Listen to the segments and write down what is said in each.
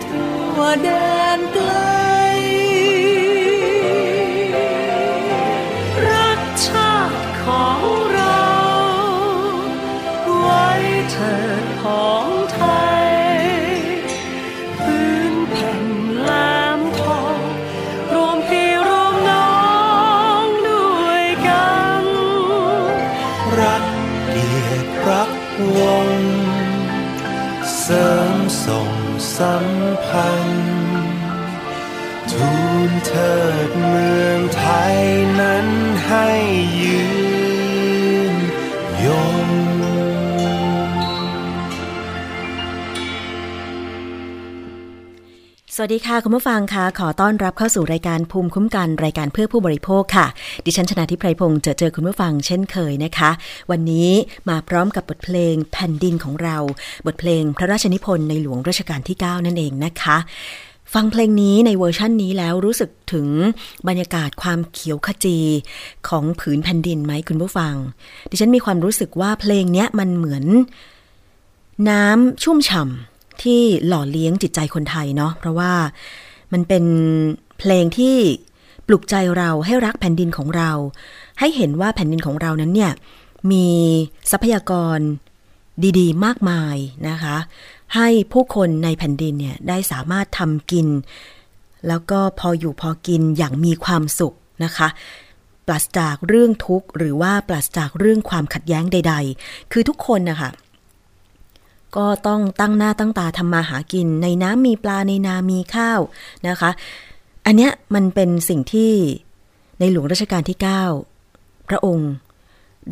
ไป วัสดีค่ะ คุณผู้ฟังค่ะ ขอต้อนรับเข้าสู่รายการภูมิคุ้มกันรายการเพื่อผู้บริโภคค่ะ ดิฉันชนะทิพไพรพงศ์เจอเจอคุณผู้ฟังเช่นเคยนะคะ วันนี้มาพร้อมกับบทเพลงแผ่นดินของเรา บทเพลงพระราชนิพนธ์ในหลวงรัชกาลที่ 9 นั่นเองนะคะ ฟังเพลงนี้ในเวอร์ชั่นนี้แล้วรู้สึกถึงบรรยากาศความเขียวขจีของผืนแผ่นดินไหมคุณผู้ฟัง ดิฉันมีความรู้สึกว่าเพลงเนี้ยมันเหมือน น้ำชุ่มฉ่ำ ที่หล่อเลี้ยงจิตใจคนไทยเนาะเพราะว่ามันเป็นเพลงที่ปลุกใจเราให้รักแผ่นดินของเรา ให้เห็นว่าแผ่นดินของเรานั้นเนี่ยมีทรัพยากรดีๆ มากมายนะคะ ให้ผู้คนในแผ่นดินเนี่ยได้สามารถทำกิน แล้วก็พออยู่พอกินอย่างมีความสุขนะคะปราศจากเรื่องทุกข์หรือว่าปราศจากเรื่องความขัดแย้งใด ๆ คือทุกคนนะคะ ก็ต้องตั้งหน้าตั้งตาทำมาหากิน ในน้ำมีปลาในนามีข้าวนะคะ อันเนี้ยมันเป็นสิ่งที่ในหลวงรัชกาลที่ 9 พระองค์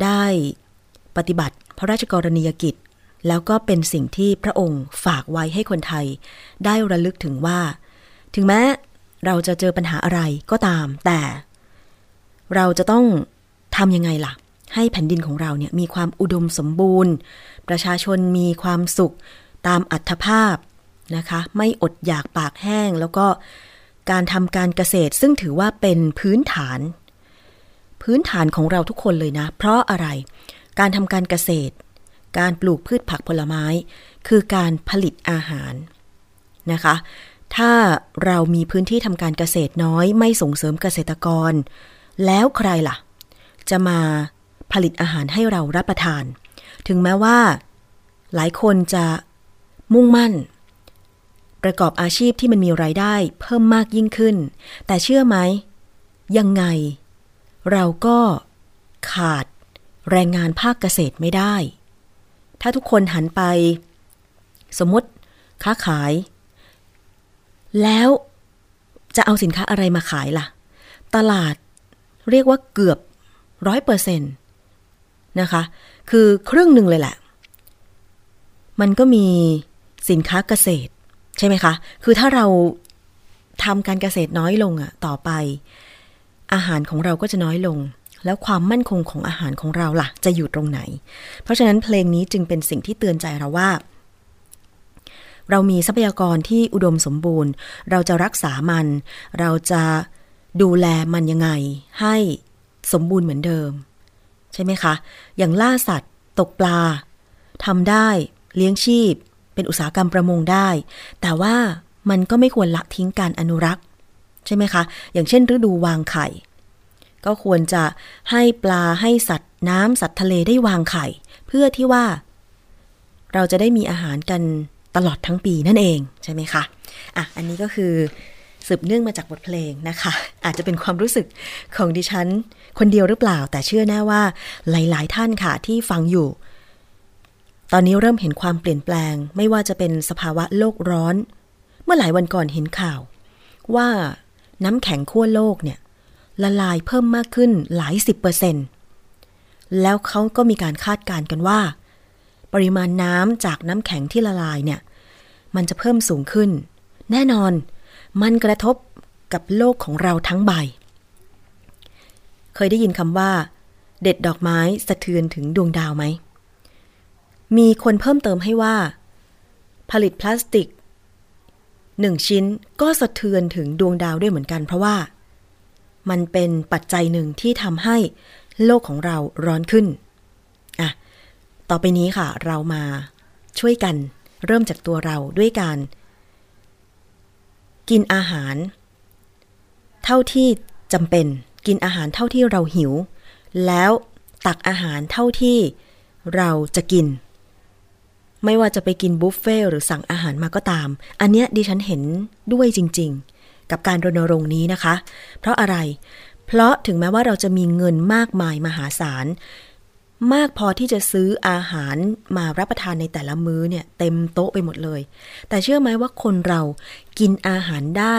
ได้ปฏิบัติพระราชกรณียกิจ แล้วก็เป็นสิ่งที่พระองค์ฝากไว้ให้คนไทย ได้ระลึกถึงว่า ถึงแม้เราจะเจอปัญหาอะไรก็ตาม แต่ เราจะต้องทำยังไงล่ะ ให้แผ่นดินของเราเนี่ยมีความอุดมสมบูรณ์ ประชาชนมีความสุขตามอัตภาพนะคะ ไม่อดอยากปากแห้ง แล้วก็การทำการเกษตรซึ่งถือว่าเป็นพื้นฐาน พื้นฐานของเราทุกคนเลยนะ เพราะอะไร การทำการเกษตร การปลูกพืชผักผลไม้ คือการผลิตอาหารนะคะ ถ้าเรามีพื้นที่ทำการเกษตรน้อย ไม่ส่งเสริมเกษตรกร แล้วใครล่ะ จะมา ผลิตอาหารให้เรารับประทาน ถึงแม้ว่า หลายคนจะมุ่งมั่น ประกอบอาชีพที่มันมีรายได้เพิ่มมากยิ่งขึ้น แต่เชื่อไหม ยังไง เราก็ขาดแรงงานภาคเกษตรไม่ได้ ถ้าทุกคนหันไป สมมติค้าขาย แล้วจะเอาสินค้าอะไรมาขายล่ะ ตลาดเรียกว่าเกือบร้อยเปอร์เซ็นต์ นะคะ คือครึ่งหนึ่งเลยแหละ มันก็มีสินค้าเกษตร ใช่ไหมคะ คือถ้าเราทำการเกษตรน้อยลงอะต่อไป อาหารของเราก็จะน้อยลง แล้วความมั่นคงของอาหารของเราล่ะ จะอยู่ตรงไหน เพราะฉะนั้นเพลงนี้จึงเป็นสิ่งที่เตือนใจเราว่า เรามีทรัพยากรที่อุดมสมบูรณ์ เราจะรักษามัน เราจะดูแลมันยังไง ให้สมบูรณ์เหมือนเดิม ใช่ไหมคะ อย่างล่าสัตว์ ตกปลาทำได้เลี้ยงชีพ เป็นอุตสาหกรรมประมงได้ แต่ว่ามันก็ไม่ควรละทิ้งการอนุรักษ์ ใช่ไหมคะ อย่างเช่น ฤดูวางไข่ ก็ควรจะให้ปลาให้สัตว์ น้ำสัตว์ทะเลได้วางไข่ เพื่อที่ว่า เราจะได้มีอาหารกันตลอดทั้งปีนั่นเองใช่ไหมคะ อะ อันนี้ก็คือ สืบเนื่องมาจากบทเพลงนะคะ อาจจะเป็นความรู้สึกของดิฉัน คนเดียวหรือเปล่า แต่เชื่อแน่ว่าหลาย ๆ ท่านค่ะที่ฟังอยู่ ตอนนี้เริ่มเห็นความเปลี่ยนแปลง ไม่ว่าจะเป็นสภาวะโลกร้อน เมื่อหลายวันก่อนเห็นข่าว ว่าน้ำแข็งขั้วโลกเนี่ยละลายเพิ่มมากขึ้นหลายสิบเปอร์เซ็นต์แล้วเขาก็มีการคาดการณ์กันว่า ปริมาณน้ำจากน้ำแข็งที่ละลายเนี่ย มันจะเพิ่มสูงขึ้น แน่นอน มันกระทบกับโลกของเราทั้งใบ เคยได้ยินคำว่า เด็ดดอกไม้สะเทือนถึงดวงดาวไหม มีคนเพิ่มเติมให้ว่า ผลิตพลาสติกหนึ่งชิ้นก็สะเทือนถึงดวงดาวด้วยเหมือนกัน เพราะว่า มันเป็นปัจจัยหนึ่งที่ทำให้โลกของเราร้อนขึ้นอะต่อไปนี้ค่ะ เรามาช่วยกันเริ่มจากตัวเราด้วยการ กินอาหาร เท่าที่จำเป็น กินอาหารเท่าที่เราหิว แล้วตักอาหารเท่าที่เราจะกิน ไม่ว่าจะไปกินบุฟเฟ่หรือสั่งอาหารมาก็ตาม อันเนี้ยดิฉันเห็นด้วยจริง ๆ กับการรณรงค์นี้นะคะ เพราะอะไร เพราะถึงแม้ว่าเราจะมีเงินมากมายมหาศาล มากพอที่จะซื้ออาหารมารับประทานในแต่ละมื้อเนี่ยเต็มโต๊ะไปหมดเลย แต่เชื่อไหมว่าคนเรากินอาหารได้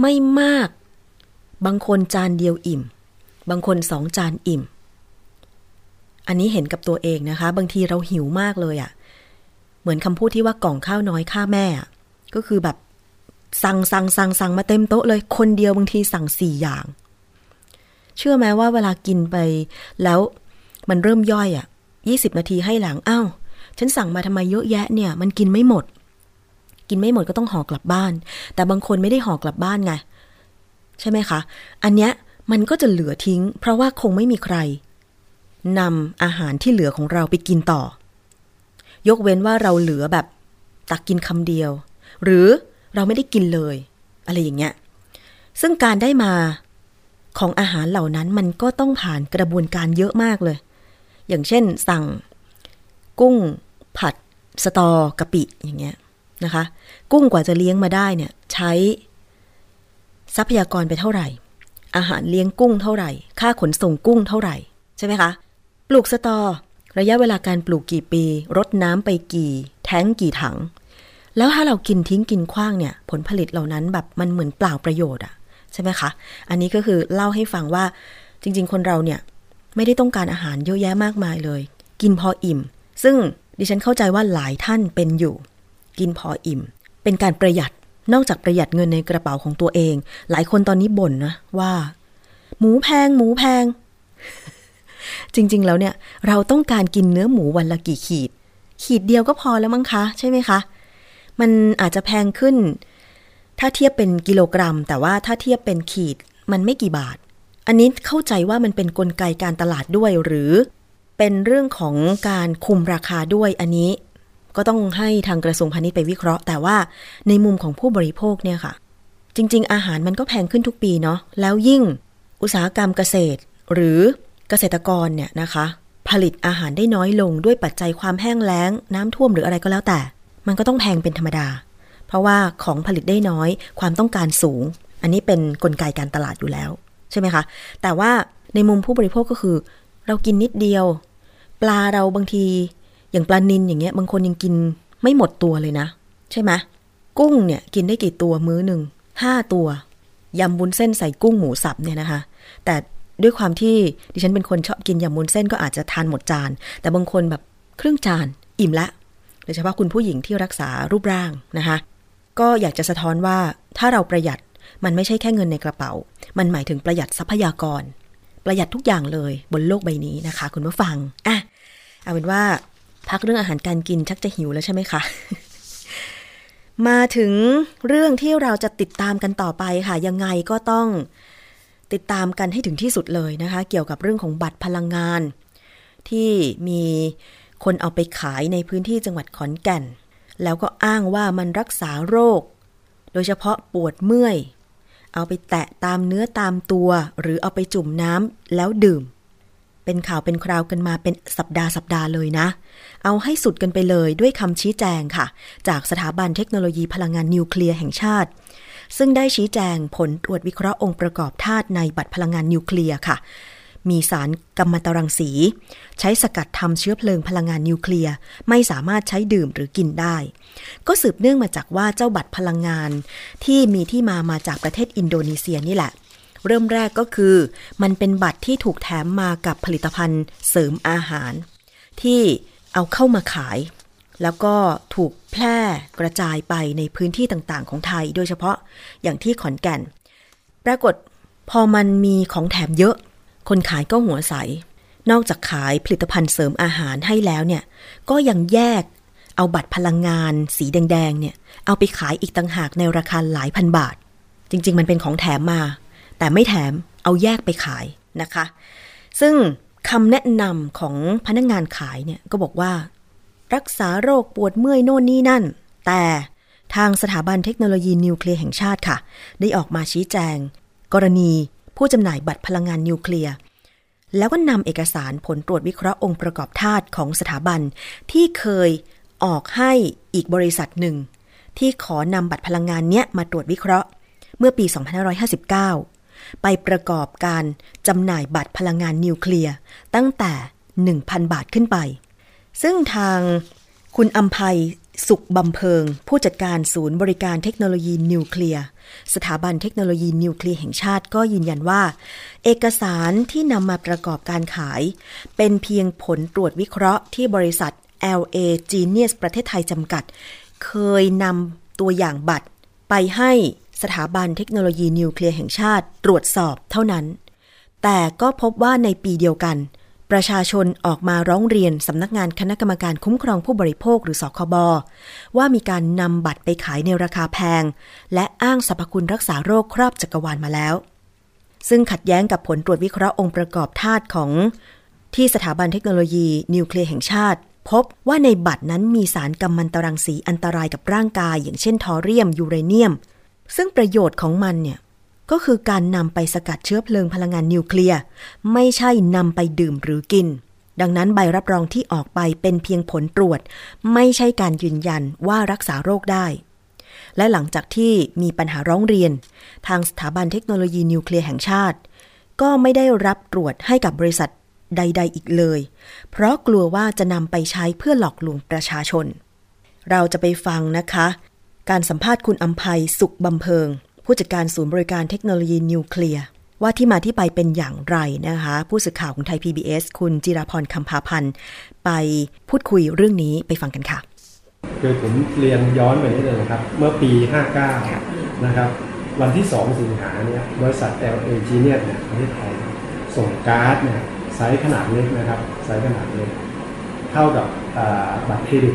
ไม่มาก บางคนจานเดียวอิ่ม บางคนสองจานอิ่ม อันนี้เห็นกับตัวเองนะคะ บางทีเราหิวมากเลยอะ่ะ เหมือนคำพูดที่ว่ากล่องข้าวน้อยค่าแม่ก็คือแบบสั่งสั่งสั่งสั่งมาเต็มโต๊ะเลย คนเดียวบางทีสั่งสี่อย่าง เชื่อไหมว่าเวลากินไปแล้ว มันเริ่มย่อยอะ่ะยี่สิบนาทีให้หลังอ้าวฉันสั่งมาทำไมเยอะแยะเนี่ย มันกินไม่หมด กินไม่หมดก็ต้องห่อกลับบ้าน แต่บางคนไม่ได้ห่อกลับบ้านไง ใช่ไหมคะ อันเนี้ยมันก็จะเหลือทิ้ง เพราะว่าคงไม่มีใครนำอาหารที่เหลือของเราไปกินต่อ ยกเว้นว่าเราเหลือแบบ ตักกินคำเดียว หรือเราไม่ได้กินเลย อะไรอย่างเงี้ย ซึ่งการได้มาของอาหารเหล่านั้นมันก็ต้องผ่านกระบวนการเยอะมากเลย อย่างเช่นสั่ง กุ้ง ผัดสตอกะปิอย่างเงี้ยนะคะ กุ้งกว่าจะเลี้ยงมาได้เนี่ยใช้ทรัพยากรไปเท่าไหร่ อาหารเลี้ยงกุ้งเท่าไหร่ ค่าขนส่งกุ้งเท่าไหร่ ใช่ไหมคะ ปลูกสตอ ระยะเวลาการปลูกกี่ปี รดน้ำไปกี่ แท้งกี่ถัง แล้วถ้าเรากินทิ้งกินขว้างเนี่ย ผลผลิตเหล่านั้นแบบมันเหมือนเปล่าประโยชน์อะใช่ไหมคะ อันนี้ก็คือเล่าให้ฟังว่าจริง ๆ คนเราเนี่ย ไม่ได้ต้องการอาหารเยอะแยะมากมายเลย กินพออิ่ม ซึ่งดิฉันเข้าใจว่าหลายท่านเป็นอยู่ กินพออิ่ม เป็นการประหยัดนอกจากประหยัดเงินในกระเป๋าของตัวเอง หลายคนตอนนี้บ่นนะว่า หมูแพง หมูแพง จริง ๆ แล้วเนี่ย เราต้องการกินเนื้อหมูวันละกี่ขีด ขีดเดียวก็พอแล้วมั้งคะ ใช่ไหมคะ มันอาจจะแพงขึ้น ถ้าเทียบเป็นกิโลกรัม แต่ว่าถ้าเทียบเป็นขีดมันไม่กี่บาท อันนี้เข้าใจว่ามันเป็นนกลไกการตลาดด้วยหรือ เป็นเรื่องของการคุมราคาด้วยอันนี้ ก็ต้องให้ทางกระทรวงพาณิชย์ไปวิเคราะห์ แต่ว่าในมุมของผู้บริโภคเนี่ยค่ะ จริง ๆ อาหารมันก็แพงขึ้นทุกปีเนาะแล้วยิ่งอุตสาหกรรมเกษตร หรือเกษตรกรเนี่ยนะคะ ผลิตอาหารได้น้อยลงด้วยปัจจัยความแห้งแล้ง น้ำท่วมหรืออะไรก็แล้วแต่ มันก็ต้องแพงเป็นธรรมดา เพราะว่าของผลิตได้น้อย ความต้องการสูง อันนี้เป็นนกลไกการตลาดอยู่แล้ว ใช่ไหมคะ แต่ว่าในมุมผู้บริโภคก็คือ เรากินนิดเดียว ปลาเราบางที อย่างปลานินอย่างเงี้ย บางคนยังกินไม่หมดตัวเลยนะ ใช่ไหมกุ้งเนี่ยกินได้กี่ตัวมื้อหนึ่งห้าตัวยำบุญเส้นใส่กุ้งหมูสับเนี่ยนะคะ แต่ด้วยความที่ดิฉันเป็นคนชอบกินยำมุนเส้นก็อาจจะทานหมดจาน แต่บางคนแบบครึ่งจานอิ่มละโดยเฉพาะคุณผู้หญิงที่รักษารูปร่างนะคะ ก็อยากจะสะท้อนว่าถ้าเราประหยัด มันไม่ใช่แค่เงินในกระเป๋า มันหมายถึงประหยัดทรัพยากร ประหยัดทุกอย่างเลยบนโลกใบนี้นะคะ คุณผู้ฟังอะเอาเป็นว่าพักเรื่องอาหารการกินชักจะหิวแล้วใช่ไหมคะ มาถึงเรื่องที่เราจะติดตามกันต่อไปค่ะ ยังไงก็ต้องติดตามกันให้ถึงที่สุดเลยนะคะ เกี่ยวกับเรื่องของบัตรพลังงาน ที่มีคนเอาไปขายในพื้นที่จังหวัดขอนแก่น แล้วก็อ้างว่ามันรักษาโรค โดยเฉพาะปวดเมื่อย เอาไปแตะตามเนื้อตามตัว หรือเอาไปจุ่มน้ำแล้วดื่ม เป็นข่าวเป็นคราวกันมาเป็นสัปดาห์สัปดาห์เลยนะ เอาให้สุดกันไปเลยด้วยคำชี้แจงค่ะ จากสถาบันเทคโนโลยีพลังงานนิวเคลียร์แห่งชาติ ซึ่งได้ชี้แจงผลตรวจวิเคราะห์องค์ประกอบธาตุในบัตรพลังงานนิวเคลียร์ค่ะ มีสารกัมมันตรังสี ใช้สกัดทำเชื้อเพลิงพลังงานนิวเคลียร์ไม่สามารถใช้ดื่มหรือกินได้ ก็สืบเนื่องมาจากว่าเจ้าบัตรพลังงาน ที่มีที่มามาจากประเทศอินโดนีเซียนี่แหละ เริ่มแรกก็คือ มันเป็นบัตรที่ถูกแถมมากับผลิตภัณฑ์เสริมอาหาร ที่เอาเข้ามาขาย แล้วก็ถูกแพร่กระจายไปในพื้นที่ต่างๆ ของไทย โดยเฉพาะอย่างที่ขอนแก่น ปรากฏพอมันมีของแถมเยอะ คนขายก็หัวใส นอกจากขายผลิตภัณฑ์เสริมอาหารให้แล้วเนี่ย ก็ยังแยกเอาบัตรพลังงานสีแดงๆเนี่ย เอาไปขายอีกต่างหากในราคาหลายพันบาท จริง ๆ มันเป็นของแถมมา แต่ไม่แถมเอาแยกไปขายนะคะ ซึ่งคำแนะนำของพนักงงานขายเนี่ยก็บอกว่า รักษาโรคปวดเมื่อยโน่นนี่นั่น แต่ทางสถาบันเทคโนโลยีนิวเคลียร์แห่งชาติค่ะ ได้ออกมาชี้แจง กรณี ผู้จำหน่ายบัตรพลังงานนิวเคลียร์แล้วก็นำเอกสารผลตรวจวิเคราะห์องค์ประกอบธาตุของสถาบัน ที่เคยออกให้อีกบริษัทหนึ่ง ที่ขอนำบัตรพลังงานเนี้ยมาตรวจวิเคราะห์ เมื่อปี 2559 ไปประกอบการจำหน่ายบัตรพลังงานนิวเคลียร์ตั้งแต่ 1,000 บาทขึ้นไป ซึ่งทางคุณอัมภัย สุขบำเพิง ผู้จัดการศูนย์บริการเทคโนโลยีนิวเคลียร์สถาบันเทคโนโลยีนิวเคลียร์แห่งชาติก็ยืนยันว่า เอกสารที่นำมาประกอบการขาย เป็นเพียงผลตรวจวิเคราะห์ที่บริษัท LA Genius ประเทศไทยจำกัด เคยนำตัวอย่างบัตร ไปให้สถาบันเทคโนโลยีนิวเคลียร์แห่งชาติตรวจสอบเท่านั้น แต่ก็พบว่าในปีเดียวกัน ประชาชนออกมาร้องเรียนสำนักงานคณะกรรมการคุ้มครองผู้บริโภคหรือสคบว่ามีการนำบัตรไปขายในราคาแพง และอ้างสรรพคุณรักษาโรคครอบจักรวาลมาแล้ว ซึ่งขัดแย้งกับผลตรวจวิเคราะห์องค์ประกอบธาตุของ ที่สถาบันเทคโนโลยีนิวเคลียร์แห่งชาติ พบว่าในบัตรนั้นมีสารกัมมันตรังสีอันตรายกับร่างกาย อย่างเช่นทอเรียมยูเรเนียม ซึ่งประโยชน์ของมันเนี่ย ก็คือการนำไปสกัดเชื้อเพลิงพลังงานนิวเคลียร์ไม่ใช่นำไปดื่มหรือกิน ดังนั้นใบรับรองที่ออกไปเป็นเพียงผลตรวจ ไม่ใช่การยืนยันว่ารักษาโรคได้ และหลังจากที่มีปัญหาร้องเรียน ทางสถาบันเทคโนโลยีนิวเคลียร์แห่งชาติ ก็ไม่ได้รับตรวจให้กับบริษัทใด ๆ อีกเลย เพราะกลัวว่าจะนำไปใช้เพื่อหลอกลวงประชาชน เราจะไปฟังนะคะ การสัมภาษณ์คุณอัมภัยสุขบำเพ็ง ผู้จัดการศูนย์บริการเทคโนโลยีนิวเคลียร์ว่าที่มาที่ไปเป็นอย่างไรนะคะ ผู้สื่อข่าวของไทย PBS คุณจิราพรคำพาพันธ์ ไปพูดคุยเรื่องนี้ไปฟังกันค่ะ คือผมเรียนย้อนไปนิดนึงนะครับ เมื่อปี 59 นะครับ วันที่ 2 สิงหาเนี่ยบริษัท LA Genius เนี่ยประเทศไทยส่งการ์ดเนี่ยไซส์ขนาดเล็กนะครับไซส์ขนาดเล็ก เท่ากับบัตรเครดิต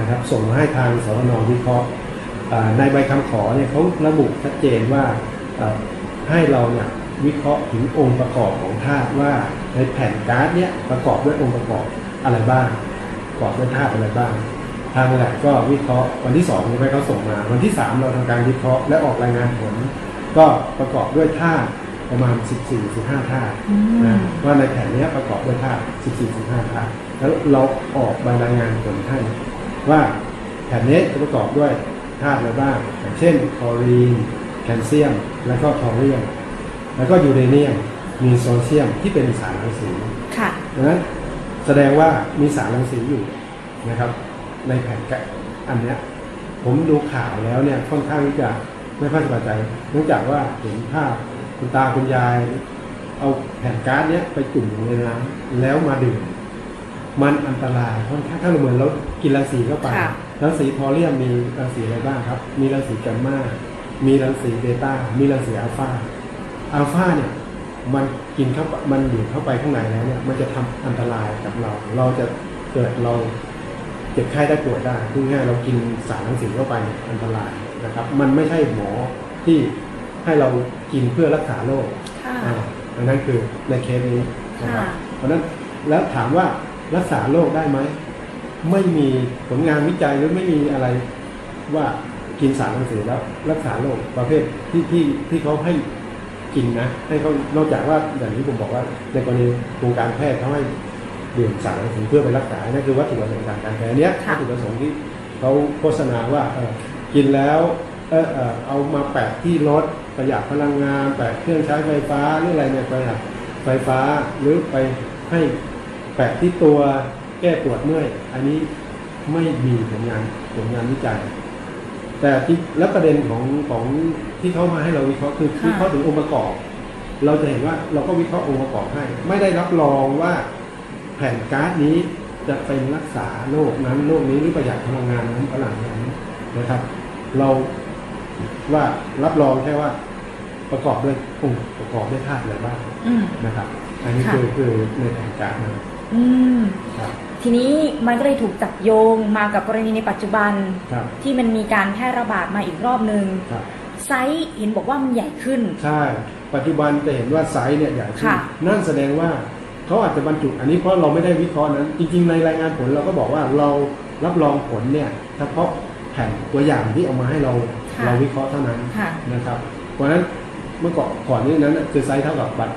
นะครับ ส่งมาให้ทางสนวิเคราะห์ ในใบคำขอเนี่ยเขาระบุชัดเจนว่าอ่าให้เราเนี่ยวิเคราะห์ถึงองค์ประกอบของธาตุว่าในแผ่นการ์ดเนี่ยประกอบด้วยองค์ประกอบอะไรบ้างประกอบด้วยธาตุอะไรบ้าง ทางแลบก็วิเคราะห์วันที่2ไปเขาส่งมา วันที่ 3 เราทำการวิเคราะห์และออกรายงานผล ก็ประกอบด้วยธาตุประมาณ 14-15ธาตุนะว่าในแผ่นเนี้ยประกอบด้วยธาตุ14-15ธาตุแล้วเราออกใบรายงานผลให้ว่าแผ่นนี้จะประกอบด้วย ธาตุอะไรบ้างอย่าง เช่นคลอรีน แคลเซียม และก็ทอเรียม แล้วก็ยูเรเนียม มีโซเซียมที่เป็นสารรังสีค่ะดังนั้นแสดงว่ามีสารรังสีอยู่นะครับ ในแผ่นแกะอันเนี้ยผมดูข่าวแล้วเนี่ยค่อนข้างที่จะไม่ค่อยสบายใจ เนื่องจากว่าเห็นภาพคุณตาคุณยาย เอาแผ่นก๊าซเนี้ยไปจุ่มลงในน้ำแล้วมาดื่มมันอันตรายเพราะถ้าถ้าเราเหมือนเรากินรังสีเข้าไปค่ะ รังสีพอเลียมมีรังสีอะไรบ้างครับ มีรังสีแกมมามีรังสีเบต้า มีรังสีอัลฟาอัลฟาเนี่ยมันกินเข้าไปมันอยู่เข้าไปข้างในแล้วเนี่ยมันจะทำอันตรายกับเรา เราจะเกิดเราเจ็บไข้ได้ป่วยได้พูดง่ายๆเรากินสารรังสีเข้าไปเนี่ยอันตรายนะครับ มันไม่ใช่หมอที่ให้เรากินเพื่อรักษาโรคค่ะอ่าอันนั้นคือในเคสนี้นะครับค่ะเพราะฉะนั้นแล้วถามว่ารักษาโรคได้ไหม ไม่มีผลงานวิจัยหรือไม่มีอะไรว่ากินสารรังสีแล้ว รักษาโรคประเภทที่ที่ที่เขาให้กินนะให้เขานอกจากว่าอย่างที่ผมบอกว่า ในกรณีโครงการแพทย์เขาให้ดื่มสารรังสีเพื่อไปรักษานั่นคือวัตถุประสงค์ทางการแพทย์อันเนี้ยค่ะวัตถุประสงค์ที่เขาโฆษณาว่าเออกินแล้วเออเออเอามาแปะที่รถประหยัดพลังงานแปะเครื่องใช้ไฟฟ้าหรืออะไรเนี่ยประหยัดไฟฟ้าหรือไปให้แปะที่ตัวแก้ปวดเมื่อย อันนี้ไม่มีผลงานผลงานวิจัย แต่ที่แล้วประเด็นของของที่เขามาให้เราวิเคราะห์คือค่ะวิเคราะห์ถึงองค์ประกอบ เราจะเห็นว่าเราก็วิเคราะห์องค์ประกอบให้ ไม่ได้รับรองว่าแผ่นการ์ดนี้จะเป็นรักษาโรคนั้นโรคนี้หรือประหยัดพลังงานนั้นพลังนั้นนะครับ เราว่ารับรองแค่ว่าประกอบด้วยองค์ประกอบด้วยธาตุอะไรบ้างอืมนะครับ อันนี้ค่ะคือคือในแผนการ์ดนะอืมครับ ทีนี้มันก็เลยถูกจับโยงมากับกรณีในปัจจุบันครับที่มันมีการแพร่ระบาดมาอีกรอบหนึ่งครับไซส์เห็นบอกว่ามันใหญ่ขึ้น ใช่ ปัจจุบันจะเห็นว่าไซส์เนี่ยใหญ่ขึ้น ค่ะ นั่นแสดงว่าเขาอาจจะบรรจุ อันนี้เพราะเราไม่ได้วิเคราะห์นั้น จริงๆ ในรายงานผลเราก็บอกว่าเรารับรองผลเนี่ยเฉพาะแผ่นตัวอย่างที่เอามาให้เราค่ะ เราวิเคราะห์เท่านั้น ค่ะ นะครับ เพราะฉะนั้นเมื่อก่อนก่อนนี้นั้นน่ะคือไซส์เท่ากับบัตร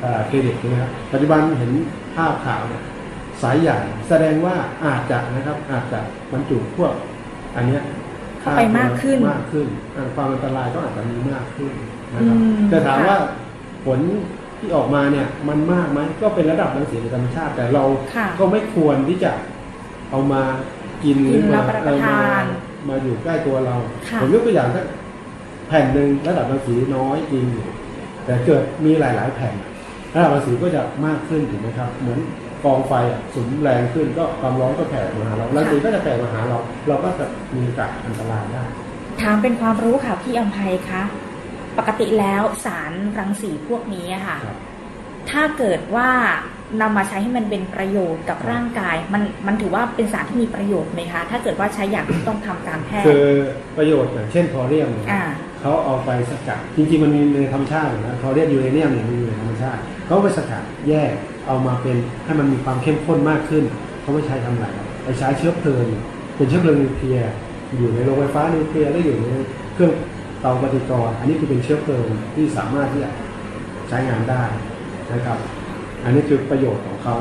เอ่อเครดิตใช่ไหมครับปัจจุบันเห็นภาพข่าวเนี่ย ไซส์ใหญ่ แสดงว่าอาจจะนะครับอาจจะบรรจุพวกอันเนี้ยเข้าไปมากขึ้นมากขึ้นอ่าความอันตรายก็อาจจะมีมากขึ้นนะครับอืมแต่ถามค่ะว่าผลที่ออกมาเนี่ยมันมากไหมก็เป็นระดับรังสีธรรมชาติ แต่เราค่ะก็ไม่ควรที่จะเอามากินหรือกินมารับประเออทานมามาอยู่ใกล้ตัวเราค่ะผมยกตัวอย่างสักแผ่นหนึ่งระดับรังสีน้อยจริงอยู่แต่เกิดมีหลาย ๆ แผ่นระดับรังสีก็จะมากขึ้นถูกไหมครับ เหมือน กองไฟอะสุนแรงขึ้นก็ความร้อนก็แผ่มาหาเรารังสีก็จะแผ่มาหาเรา เราก็จะมีโอกาสอันตรายได้ถามเป็นความรู้ค่ะพี่อภัยคะปกติแล้วสารรังสีพวกนี้อะค่ะครับถ้าเกิดว่านำมาใช้ให้มันเป็นประโยชน์กับร่างกาย มันมันถือว่าเป็นสารที่มีประโยชน์ไหมคะ ถ้าเกิดว่าใช้อย่างที่ต้องทำการแพทคืย์อประโยชน์อย่างเช่นทอเรียมเนี่ยอ่าเขาเอาไปสกัดจริงๆมันมีในธรรมชาติอยู่นะทอเรียมยูเรเนียมเนี่ยมีอยู่ในธรรมชาติเขาไปสกัดแยก เอามาเป็นให้มันมีความเข้มข้นมากขึ้นเขาไม่ใช้ทำอะไรไปใช้เชื้อเพลิงเป็นเชื้อเพลิงนิวเคลียร์อยู่ในโรงไฟฟ้านิวเคลียร์หรืออยู่ในเครื่องเตาปฏิกรณ์อันนี้คือเป็นเชื้อเพลิงที่สามารถที่จะใช้งานได้นะครับ อันนี้คือประโยชน์ของเขา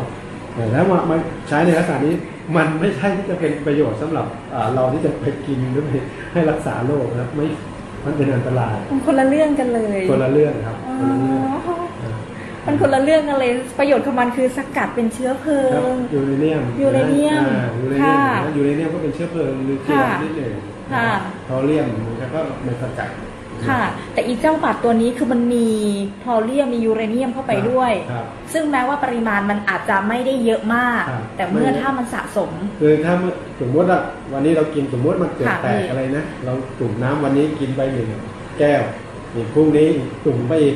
แต่แล้วมามาใช้ในลักษณะนี้มันไม่ใช่ที่จะเป็นประโยชน์สำหรับอ่าเราที่จะไปกินหรือไปให้รักษาโรคนะครับไม่มันเป็นอันตรายมันคนละเรื่องกันเลย คนละเรื่องครับอ๋อคนละเรื่องอ่า มันคนละเรื่องกันเลย ประโยชน์ของมันคือสกัดเป็นเชื้อเพลิครับงยูเรเนียมยูเรเนียมอ่ายูเรเนียมค่ะนะยูเรเนียมก็เป็นเชื้อเพลิงนิวเคลียร์ค่ะนิดหนึ่งค่ะทอเรียมแล้วก็ในสกัดค่ะ แต่อีเจ้าบัตรตัวนี้คือมันมีพอเลียมมียูเรเนียมเข้าไปด้วยครับซึ่งแม้ว่าปริมาณมันอาจจะไม่ได้เยอะมากครับแต่เมื่อไม่เยอะถ้ามันสะสม คือถ้าเมื่อสมมติว่าวันนี้เรากินสมมติมันเกิดค่ะแตกพี่อะไรนะ เราตุ่มน้ำวันนี้กินไปหนึ่งแก้วอีกพรุ่งนี้ตุ่มไปอีก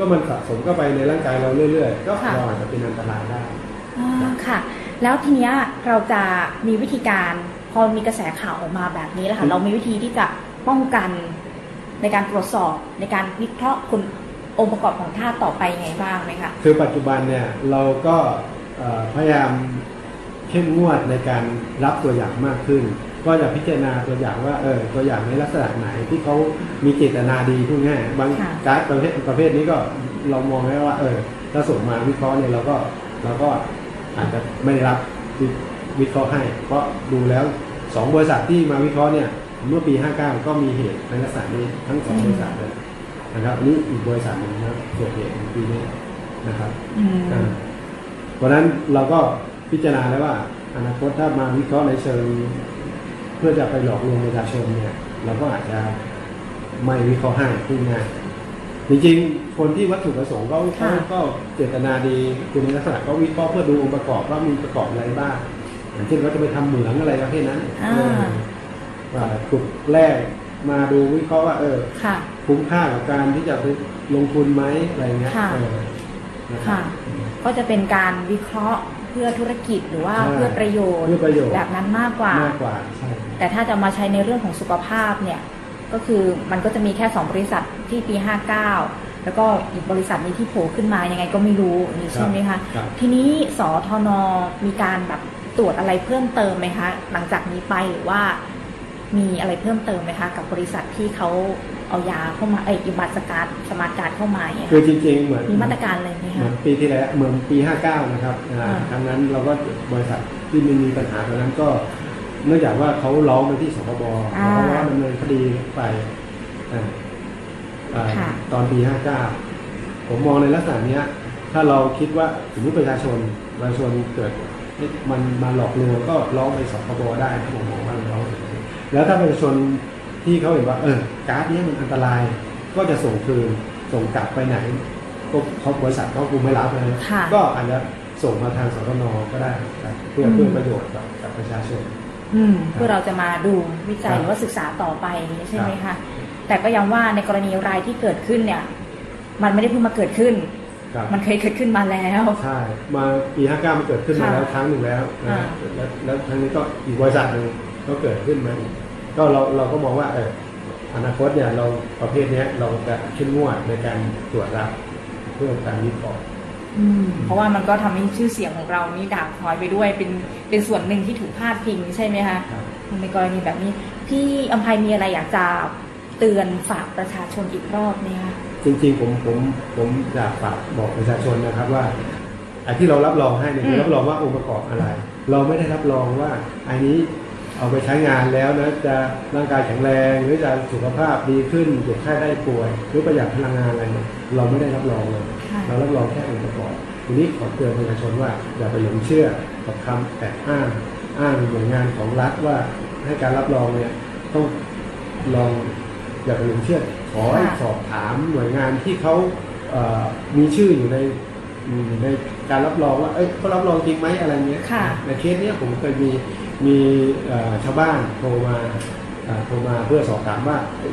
ก็มันสะสมเข้าไปในร่างกายเราเรื่อยๆ ก็เราอาจจะเป็นอันตรายได้อ่าค่ะ แล้วทีเนี้ยเราจะมีวิธีการพอมีกระแสข่าวออกมาแบบนี้แล้วค่ะ เรามีวิธีที่จะป้องกันในการตรวจสอบในการวิเคราะห์คุณองค์ประกอบของธาตุต่อไปยังไงบ้างไหมคะคือปัจจุบันเนี่ยเราก็เอ่อพยายามเข้มงวดในการรับตัวอย่างมากขึ้น ก็จะพิจารณาตัวอย่างว่าเออตัวอย่างในลักษณะไหนที่เขามีเจตนาดีพูดง่ายบางค่ะการดประเภทประเภทนี้ก็เรามองได้ว่า เออถ้าส่งมาวิเคราะห์เนี่ยเราก็เราก็อาจจะไม่ได้รับวิวิเคราะห์ให้ เพราะดูแล้วสองบริษัทที่มาวิเคราะห์เนี่ยเมื่อปี 59 ก็มีเหตุในลักษณะนี้ทั้งสองบริษัทเลยนะครับอันนี้อีกบริษัทหนึ่งนะครับเกิดเหตุในปีนี้นะครับอืมอ่าเพราะฉะนั้นเราก็พิจารณาแล้วว่าอนาคตถ้ามาวิเคราะห์ในเชิง เพื่อจะไปหลอกลวงประชาชนเนี่ยเราก็อาจจะไม่วิเคราะห์ให้พูดง่ายนจริงๆคนที่วัตถุประสงค์เขาเขาค่ะก็เจตนาดีคุณลักษณะก็วิเคราะห์เพื่อดูองค์ประกอบว่ามีประกอบอะไรบ้างอย่างเช่นเขาจะไปทำเหมืองอะไรประเภทนั้นอ่าเออว่าขุดแร่มาดูวิเคราะห์ว่า เออค่ะคุ้มค่ากับการที่จะไปลงทุนไหมอะไรเงี้ยค่ะเออนะครัค่ะบก็จะเป็นการวิเคราะห์เพื่อธุรกิจหรือว่าใช่เพื่อประโยชน์เพื่อประโยชน์แบบนั้นมากกว่า มากกว่าใช่ แต่ถ้าจะมาใช้ในเรื่องของสุขภาพเนี่ยก็คือมันก็จะมีแค่ 2 บริษัทที่ปี 59 แล้วก็อีกบริษัทนี้ที่โผล่ขึ้นมายังไงก็ไม่รู้อย่างนี้ใช่ไหมคะครับทีนี้สอทนมีการแบบตรวจอะไรเพิ่มเติมไหมคะ หลังจากนี้ไปหรือว่ามีอะไรเพิ่มเติมไหมคะ กับบริษัทที่เขาเอายาเข้ามาเอ้ยอิบัตสการ์ดสมาร์ทการ์ดเข้ามาอย่างเงี้ยคือค่ะจริงๆเหมือนมีมาตรการอะไรไหมเหมืคะอนปีที่แล้วเหมือนปี 59 นะครับอ่าอ่าครั้งนั้นเราก็บริษัทที่มันมีปัญหาตอนนั้นก็ เนื่องจากว่าเขาร้องไปที่สคบเพราะว่าดำเนินคดีไปอ่าอ่าค่ะตอนปี59ผมมองในลักษณะเนี้ย ถ้าเราคิดว่าสมมติประชาชนประชาชนเกิดมันมาหลอกลวงก็ร้องไปสคบได้นะผมมองว่าร้องแล้วถ้าประชาชนที่เขาเห็นว่า เออการ์ดเนี้ยมันอันตราย ก็จะส่งคืนส่งกลับไปไหนก็เขาบริษัทเขาคงไม่รับเลยค่ะก็อาจจะส่งมาทางสตนก็ได้ครับเพื่ออืมเพื่อประโยชน์กับกับประชาชนอืม เพื่อเราจะมาดูวิจัยครับหรือว่าศึกษาต่อไปใช่ไหมคะแต่ก็ย้ำว่าในกรณีรายที่เกิดขึ้นเนี่ย มันไม่ได้เพิ่งมาเกิดขึ้นครับมันเคยเกิดขึ้นมาแล้วใช่มาปี59มันเกิดขึ้นมาค่ะแล้วครั้งหนึ่งแล้วนะอ่าแล้วแล้วครั้งนี้ก็อีกบริษัทหนึ่งก็เกิดขึ้นมาอีกก็เราเราก็มองว่าเอออนาคตเนี่ยเราประเภทเนี้ยเราจะเข้มงวดในการตรวจรับเพื่อการวิเคราะห์อืม เพราะว่ามันก็ทำให้ชื่อเสียงของเรานี่ด่างพร้อยไปด้วย เป็นเป็นส่วนหนึ่งที่ถูกพาดพิงใช่ไหมคะครับในกรณีแบบนี้พี่อภัยมีอะไรอยากจะเตือนฝากประชาชนอีกรอบไหมคะจริงๆผมผมผมอยากฝากบอกประชาชนนะครับว่าไอ้ที่เรารับรองให้เนี่ยอืมรับรองว่าองค์ประกอบอะไร เราไม่ได้รับรองว่าอันนี้เอาไปใช้งานแล้วนะจะร่างกายแข็งแรงหรือจะสุขภาพดีขึ้นเจ็บไข้ได้ป่วย หรือประหยัดพลังงานอะไรเนี่ยเราไม่ได้รับรองเลยค่ะ เรารับรองแค่องค์ประกอบทีนี้ขอเตือนประชาชนว่าอย่าไปหลงเชื่อกับคำแอบอ้างอ้างหน่วยงานของรัฐว่าให้การรับรองเนี่ยต้องลองอย่าไปหลงเชื่อ ขอให้ค่ะสอบถามหน่วยงานที่เขาเอ่อมีชื่ออยู่ในอยู่ในการรับรองว่าเอ้ยเขารับรองจริงไหมอะไรเงี้ยค่ะในเคสเนี้ยผมเคยมีมีเอ่อชาวบ้านโทรมาเอ่อโทรมาเพื่อสอบถามว่าเอ้ย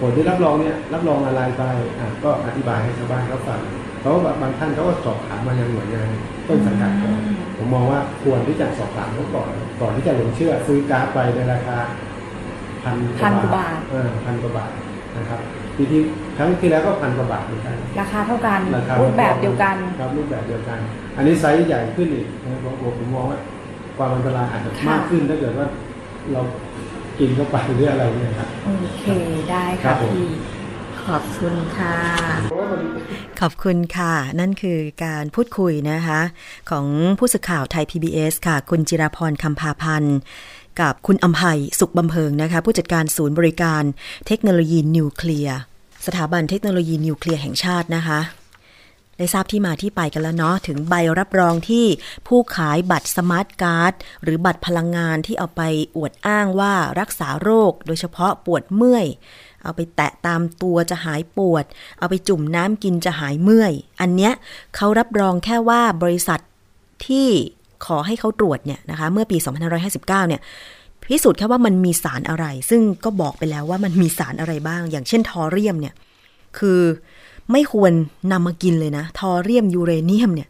ผลที่รับรองเนี่ยรับรองอะไรไปอะก็อธิบายให้ชาวบ้านเขาฟังเขาก็บางท่านเขาก็สอบถามมายังหน่วยงานต้นสังกัดก่อนอืมผมมองว่าควรที่จะสอบถามเขาก่อน ก่อนที่จะหลงเชื่อซื้อการ์ดไปในราคาพันพันกว่าบาทเออพันกว่าบาทนะครับทีที่ครั้งที่แล้วก็พันกว่าบาทเหมือนกัน ราคาเท่ากันราคารูปแบบเดียวกันครับรูปแบบเดียวกัน อันนี้ไซส์ใหญ่ขึ้นอีกนะครับผมผมมองว่าความอันตรายอาจจะค่ะมากขึ้นถ้าเกิดว่าเรา กินเข้าไปหรืออะไรเนี่ยครับ โอเคได้ครัค่ะบผม พี่ ขอบคุณค่ะ ขอบคุณค่ะ นั่นคือการพูดคุยนะคะ ของผู้สื่อข่าวไทย PBS ค่ะ คุณจิราพรคำพาพันธ์ กับคุณอัมภัยสุขบำเพ็งนะคะ ผู้จัดการศูนย์บริการเทคโนโลยีนิวเคลียร์ สถาบันเทคโนโลยีนิวเคลียร์แห่งชาตินะคะ ได้ทราบที่มาที่ไปกันแล้วเนาะถึงใบรับรองที่ผู้ขายบัตรสมาร์ทการ์ดหรือบัตรพลังงานที่เอาไปอวดอ้างว่ารักษาโรค โดยเฉพาะปวดเมื่อย เอาไปแตะตามตัวจะหายปวด เอาไปจุ่มน้ำกินจะหายเมื่อย อันเนี้ยเขารับรองแค่ว่าบริษัทที่ขอให้เขาตรวจเนี่ยนะคะเมื่อปี 2559 เนี่ยพิสูจน์แค่ว่ามันมีสารอะไร ซึ่งก็บอกไปแล้วว่ามันมีสารอะไรบ้าง อย่างเช่นทอเรียมเนี่ย คือ ไม่ควรนำมากินเลยนะ ทอเรียมยูเรเนียมเนี่ย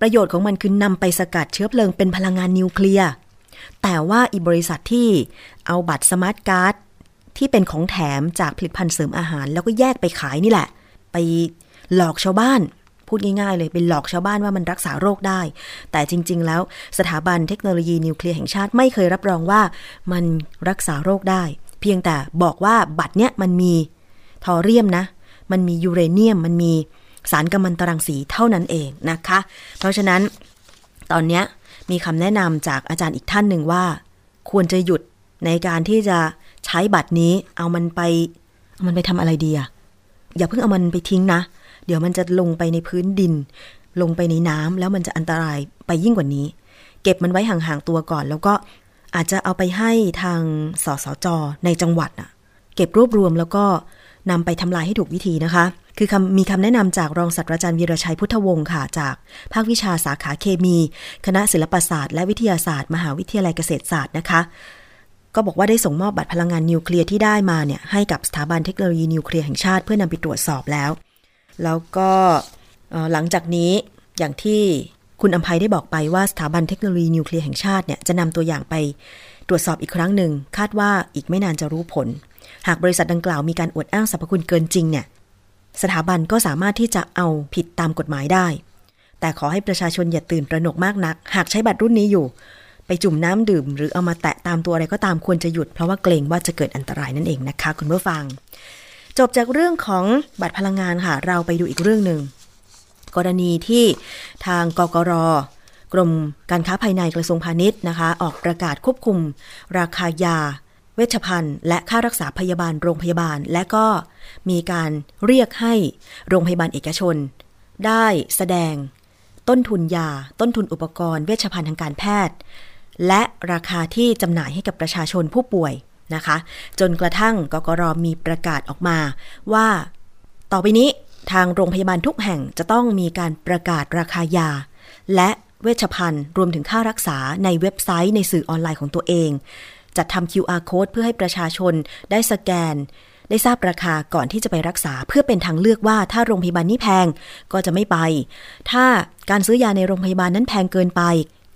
ประโยชน์ของมันคือนำไปสกัดเชื้อเพลิงเป็นพลังงานนิวเคลียร์ แต่ว่าอีบริษัทที่เอาบัตรสมาร์ทการ์ดที่เป็นของแถมจากผลิตภัณฑ์เสริมอาหาร แล้วก็แยกไปขายนี่แหละ ไปหลอกชาวบ้าน พูดง่ายๆเลยเป็นหลอกชาวบ้านว่ามันรักษาโรคได้ แต่จริง ๆ แล้วสถาบันเทคโนโลยีนิวเคลียร์แห่งชาติไม่เคยรับรองว่ามันรักษาโรคได้ เพียงแต่บอกว่าบัตรเนี้ยมันมีทอเรียมนะ มันมียูเรเนียม มันมีสารกัมมันตรังสีเท่านั้นเองนะคะ เพราะฉะนั้นตอนเนี้ยมีคำแนะนำจากอาจารย์อีกท่านหนึ่งว่า ควรจะหยุดในการที่จะใช้บัตรนี้เอามันไปเอามันไปทำอะไรดีอะอย่าเพิ่งเอามันไปทิ้งนะ เดี๋ยวมันจะลงไปในพื้นดิน ลงไปในน้ำแล้วมันจะอันตรายไปยิ่งกว่านี้ เก็บมันไว้ห่างๆตัวก่อน แล้วก็อาจจะเอาไปให้ทางสสจในจังหวัดอะเก็บรวบรวมแล้วก็ นำไปทำลายให้ถูกวิธีนะคะ คือคำมีคำแนะนำจากรองศาสตราจารย์วีรชัยพุทธวงศ์ค่ะ จากภาควิชาสาขาเคมี คณะศิลปศาสตร์และวิทยาศาสตร์ มหาวิทยาลัยเกษตรศาสตร์นะคะก็บอกว่าได้ส่งมอบบัตรพลังงานนิวเคลียร์ที่ได้มาเนี่ยให้กับสถาบันเทคโนโลยีนิวเคลียร์แห่งชาติเพื่อนำไปตรวจสอบแล้ว แล้วก็หลังจากนี้อย่างที่คุณอภัยได้บอกไปว่าสถาบันเทคโนโลยีนิวเคลียร์แห่งชาติเนี่ยจะนำตัวอย่างไปตรวจสอบอีกครั้งหนึ่งคาดว่าอีกไม่นานจะรู้ผล หากบริษัทดังกล่าวมีการอวดอ้างสรรพคุณเกินจริงเนี่ย สถาบันก็สามารถที่จะเอาผิดตามกฎหมายได้ แต่ขอให้ประชาชนอย่าตื่นตระหนกมากนัก หากใช้บัตรรุ่นนี้อยู่ ไปจุ่มน้ำดื่ม หรือเอามาแตะตามตัวอะไรก็ตามควรจะหยุด เพราะว่าเกรงว่าจะเกิดอันตรายนั่นเองนะคะ คุณผู้ฟัง จบจากเรื่องของบัตรพลังงานค่ะ เราไปดูอีกเรื่องหนึ่งกรณีที่ทางกกรกรมการค้าภายในกระทรวงพาณิชย์นะคะ ออกประกาศควบคุม ราคายา เวชภัณฑ์ และค่ารักษาพยาบาลโรงพยาบาล และก็มีการเรียกให้โรงพยาบาลเอกชน ได้แสดง ต้นทุนยา ต้นทุนอุปกรณ์ เวชภัณฑ์ทางการแพทย์ และราคาที่จำหน่ายให้กับประชาชนผู้ป่วยนะคะ จนกระทั่งกกรมีประกาศออกมาว่า ต่อไปนี้ทางโรงพยาบาลทุกแห่งจะต้องมีการประกาศราคายา และเวชภัณฑ์รวมถึงค่ารักษาในเว็บไซต์ในสื่อออนไลน์ของตัวเอง จัดทำ QR code เพื่อให้ประชาชนได้สแกน ได้ทราบราคาก่อนที่จะไปรักษา เพื่อเป็นทางเลือกว่าถ้าโรงพยาบาลนี้แพงก็จะไม่ไป ถ้าการซื้อยาในโรงพยาบาลนั้นแพงเกินไป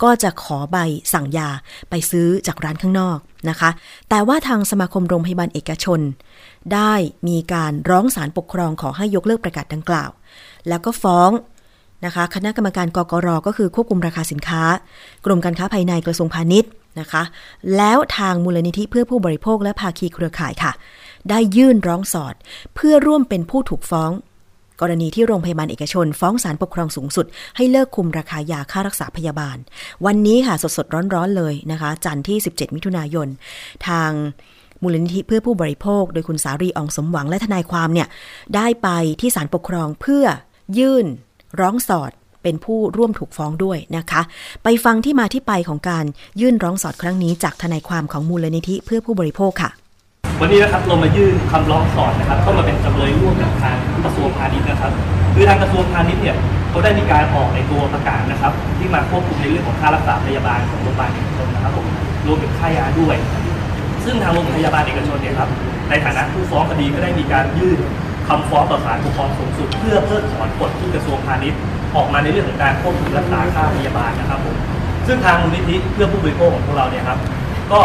ก็จะขอใบสั่งยาไปซื้อจากร้านข้างนอกนะคะ แต่ว่าทางสมาคมโรงพยาบาลเอกชน ได้มีการร้องศาลปกครองขอให้ยกเลิกประกาศดังกล่าว แล้วก็ฟ้อง นะคะคณะกรรมการกกรก็คือควบคุมราคาสินค้า กรมการค้าภายในกระทรวงพาณิชย์นะคะ แล้วทางมูลนิธิเพื่อผู้บริโภคและภาคีเครือข่ายค่ะ ได้ยื่นร้องสอด เพื่อร่วมเป็นผู้ถูกฟ้อง กรณีที่โรงพยาบาลเอกชน ฟ้องศาลปกครองสูงสุด ให้เลิกคุมราคายาค่ารักษาพยาบาล วันนี้ค่ะสดๆร้อนๆเลยนะคะ จันทร์ที่ 17 มิถุนายน ทางมูลนิธิเพื่อผู้บริโภค โดยคุณสารีอองสมหวังและทนายความเนี่ยได้ไปที่ศาลปกครองเพื่อยื่น ร้องสอดเป็นผู้ร่วมถูกฟ้องด้วยนะคะ ไปฟังที่มาที่ไปของการยื่นร้องสอดครั้งนี้จากทนายความของมูลนิธิเพื่อผู้บริโภคค่ะ วันนี้นะครับเรามายื่นคำร้องสอดนะครับเข้ามาเป็นจำเลยร่วมกับทางกระทรวงพาณิชย์นะครับ คือทางกระทรวงพาณิชย์เนี่ยเขาได้มีการออกในตัวประกาศนะครับ ที่มาควบคุมในเรื่องของค่ารักษาพยาบาลของโรงพยาบาลเอกชนนะครับผมรวมถึงค่ายาด้วย ซึ่งทางโรงพยาบาลเอกชนเนี่ยครับในฐานะผู้ฟ้องคดีก็ได้มีการยื่น คำฟ้องต่อศาลปกครองสูงสุด เพื่อเพิกถอนกฎที่กระทรวงพาณิชย์ออกมาในเรื่องของการควบคุมรักษาค่าพยาบาลนะครับผมซึ่งทางมูลนิธิเพื่อผู้บริโภคของพวกเราเนี่ยครับก็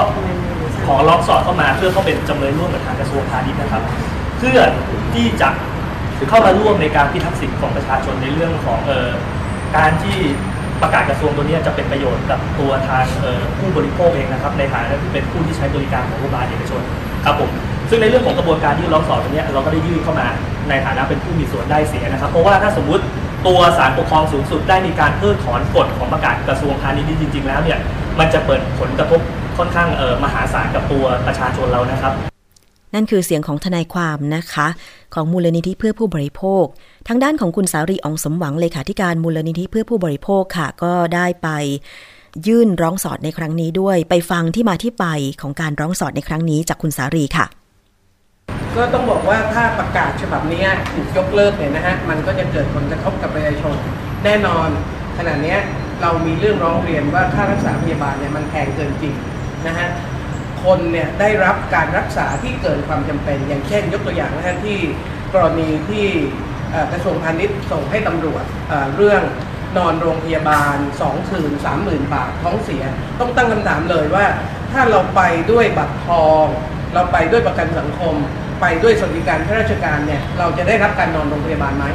ขอร้องสอดเข้ามาเพื่อเข้าเป็นจำเลยร่วมกับทางกระทรวงพาณิชย์นะครับ เพื่อที่จะเข้ามาร่วมในการพิทักษ์สิทธิของประชาชนในเรื่องของเอ่อการที่ประกาศกระทรวงตัวนี้จะเป็นประโยชน์กับตัวทางผู้บริโภคเองนะครับ ในฐานะที่เป็นผู้ที่ใช้บริการของโรงพยาบาลเอกชน ครับผมซึ่งในเรื่องของกระบวนการยื่นร้องสอดตัวเนี้เราก็ได้ยื่นเข้ามาในฐานะเป็นผู้มีส่วนได้เสียนะครับ เพราะว่าถ้าสมมุติตัวศาลปกครองสูงสุดได้มีการเพิกถอนกฎของประกาศกระทรวงพาณิชย์จริง ๆ แล้วเนี่ยมันจะเปิดผลกระทบค่อนข้างเออมหาศาลกับตัวประชาชนเรานะครับ นั่นคือเสียงของทนายความนะคะ ของมูลนิธิเพื่อผู้บริโภค ทางด้านของคุณสารีอองสมหวังเลขาธิการมูลนิธิเพื่อผู้บริโภคค่ะ ก็ได้ไป ยื่นร้องสอดในครั้งนี้ด้วย ไปฟังที่มาที่ไปของการร้องสอดในครั้งนี้จากคุณสารีค่ะ ก็ต้องบอกว่าถ้าประกาศฉบับนี้ถูกยกเลิกเนี่ยนะฮะมันก็จะเกิดผลกระทบกับประชาชนแน่นอนขณะนี้เรามีเรื่องร้องเรียนว่าค่ารักษาพยาบาลเนี่ยมันแพงเกินจริงนะฮะคนเนี่ยได้รับการรักษาที่เกินความจำเป็น อย่างเช่น ยกตัวอย่างนะฮะที่กรณีที่กระทรวงพาณิชย์ส่งให้ตำรวจเรื่อง นอนโรงพยาบาล2คืน30,000บาทท้องเสีย ต้องตั้งคำถามเลยว่า ถ้าเราไปด้วยบัตรทอง เราไปด้วยประกันสังคม ไปด้วยสวัสดิการข้าราชการเนี่ยเราจะได้รับการนอนโรงพยาบาลไหม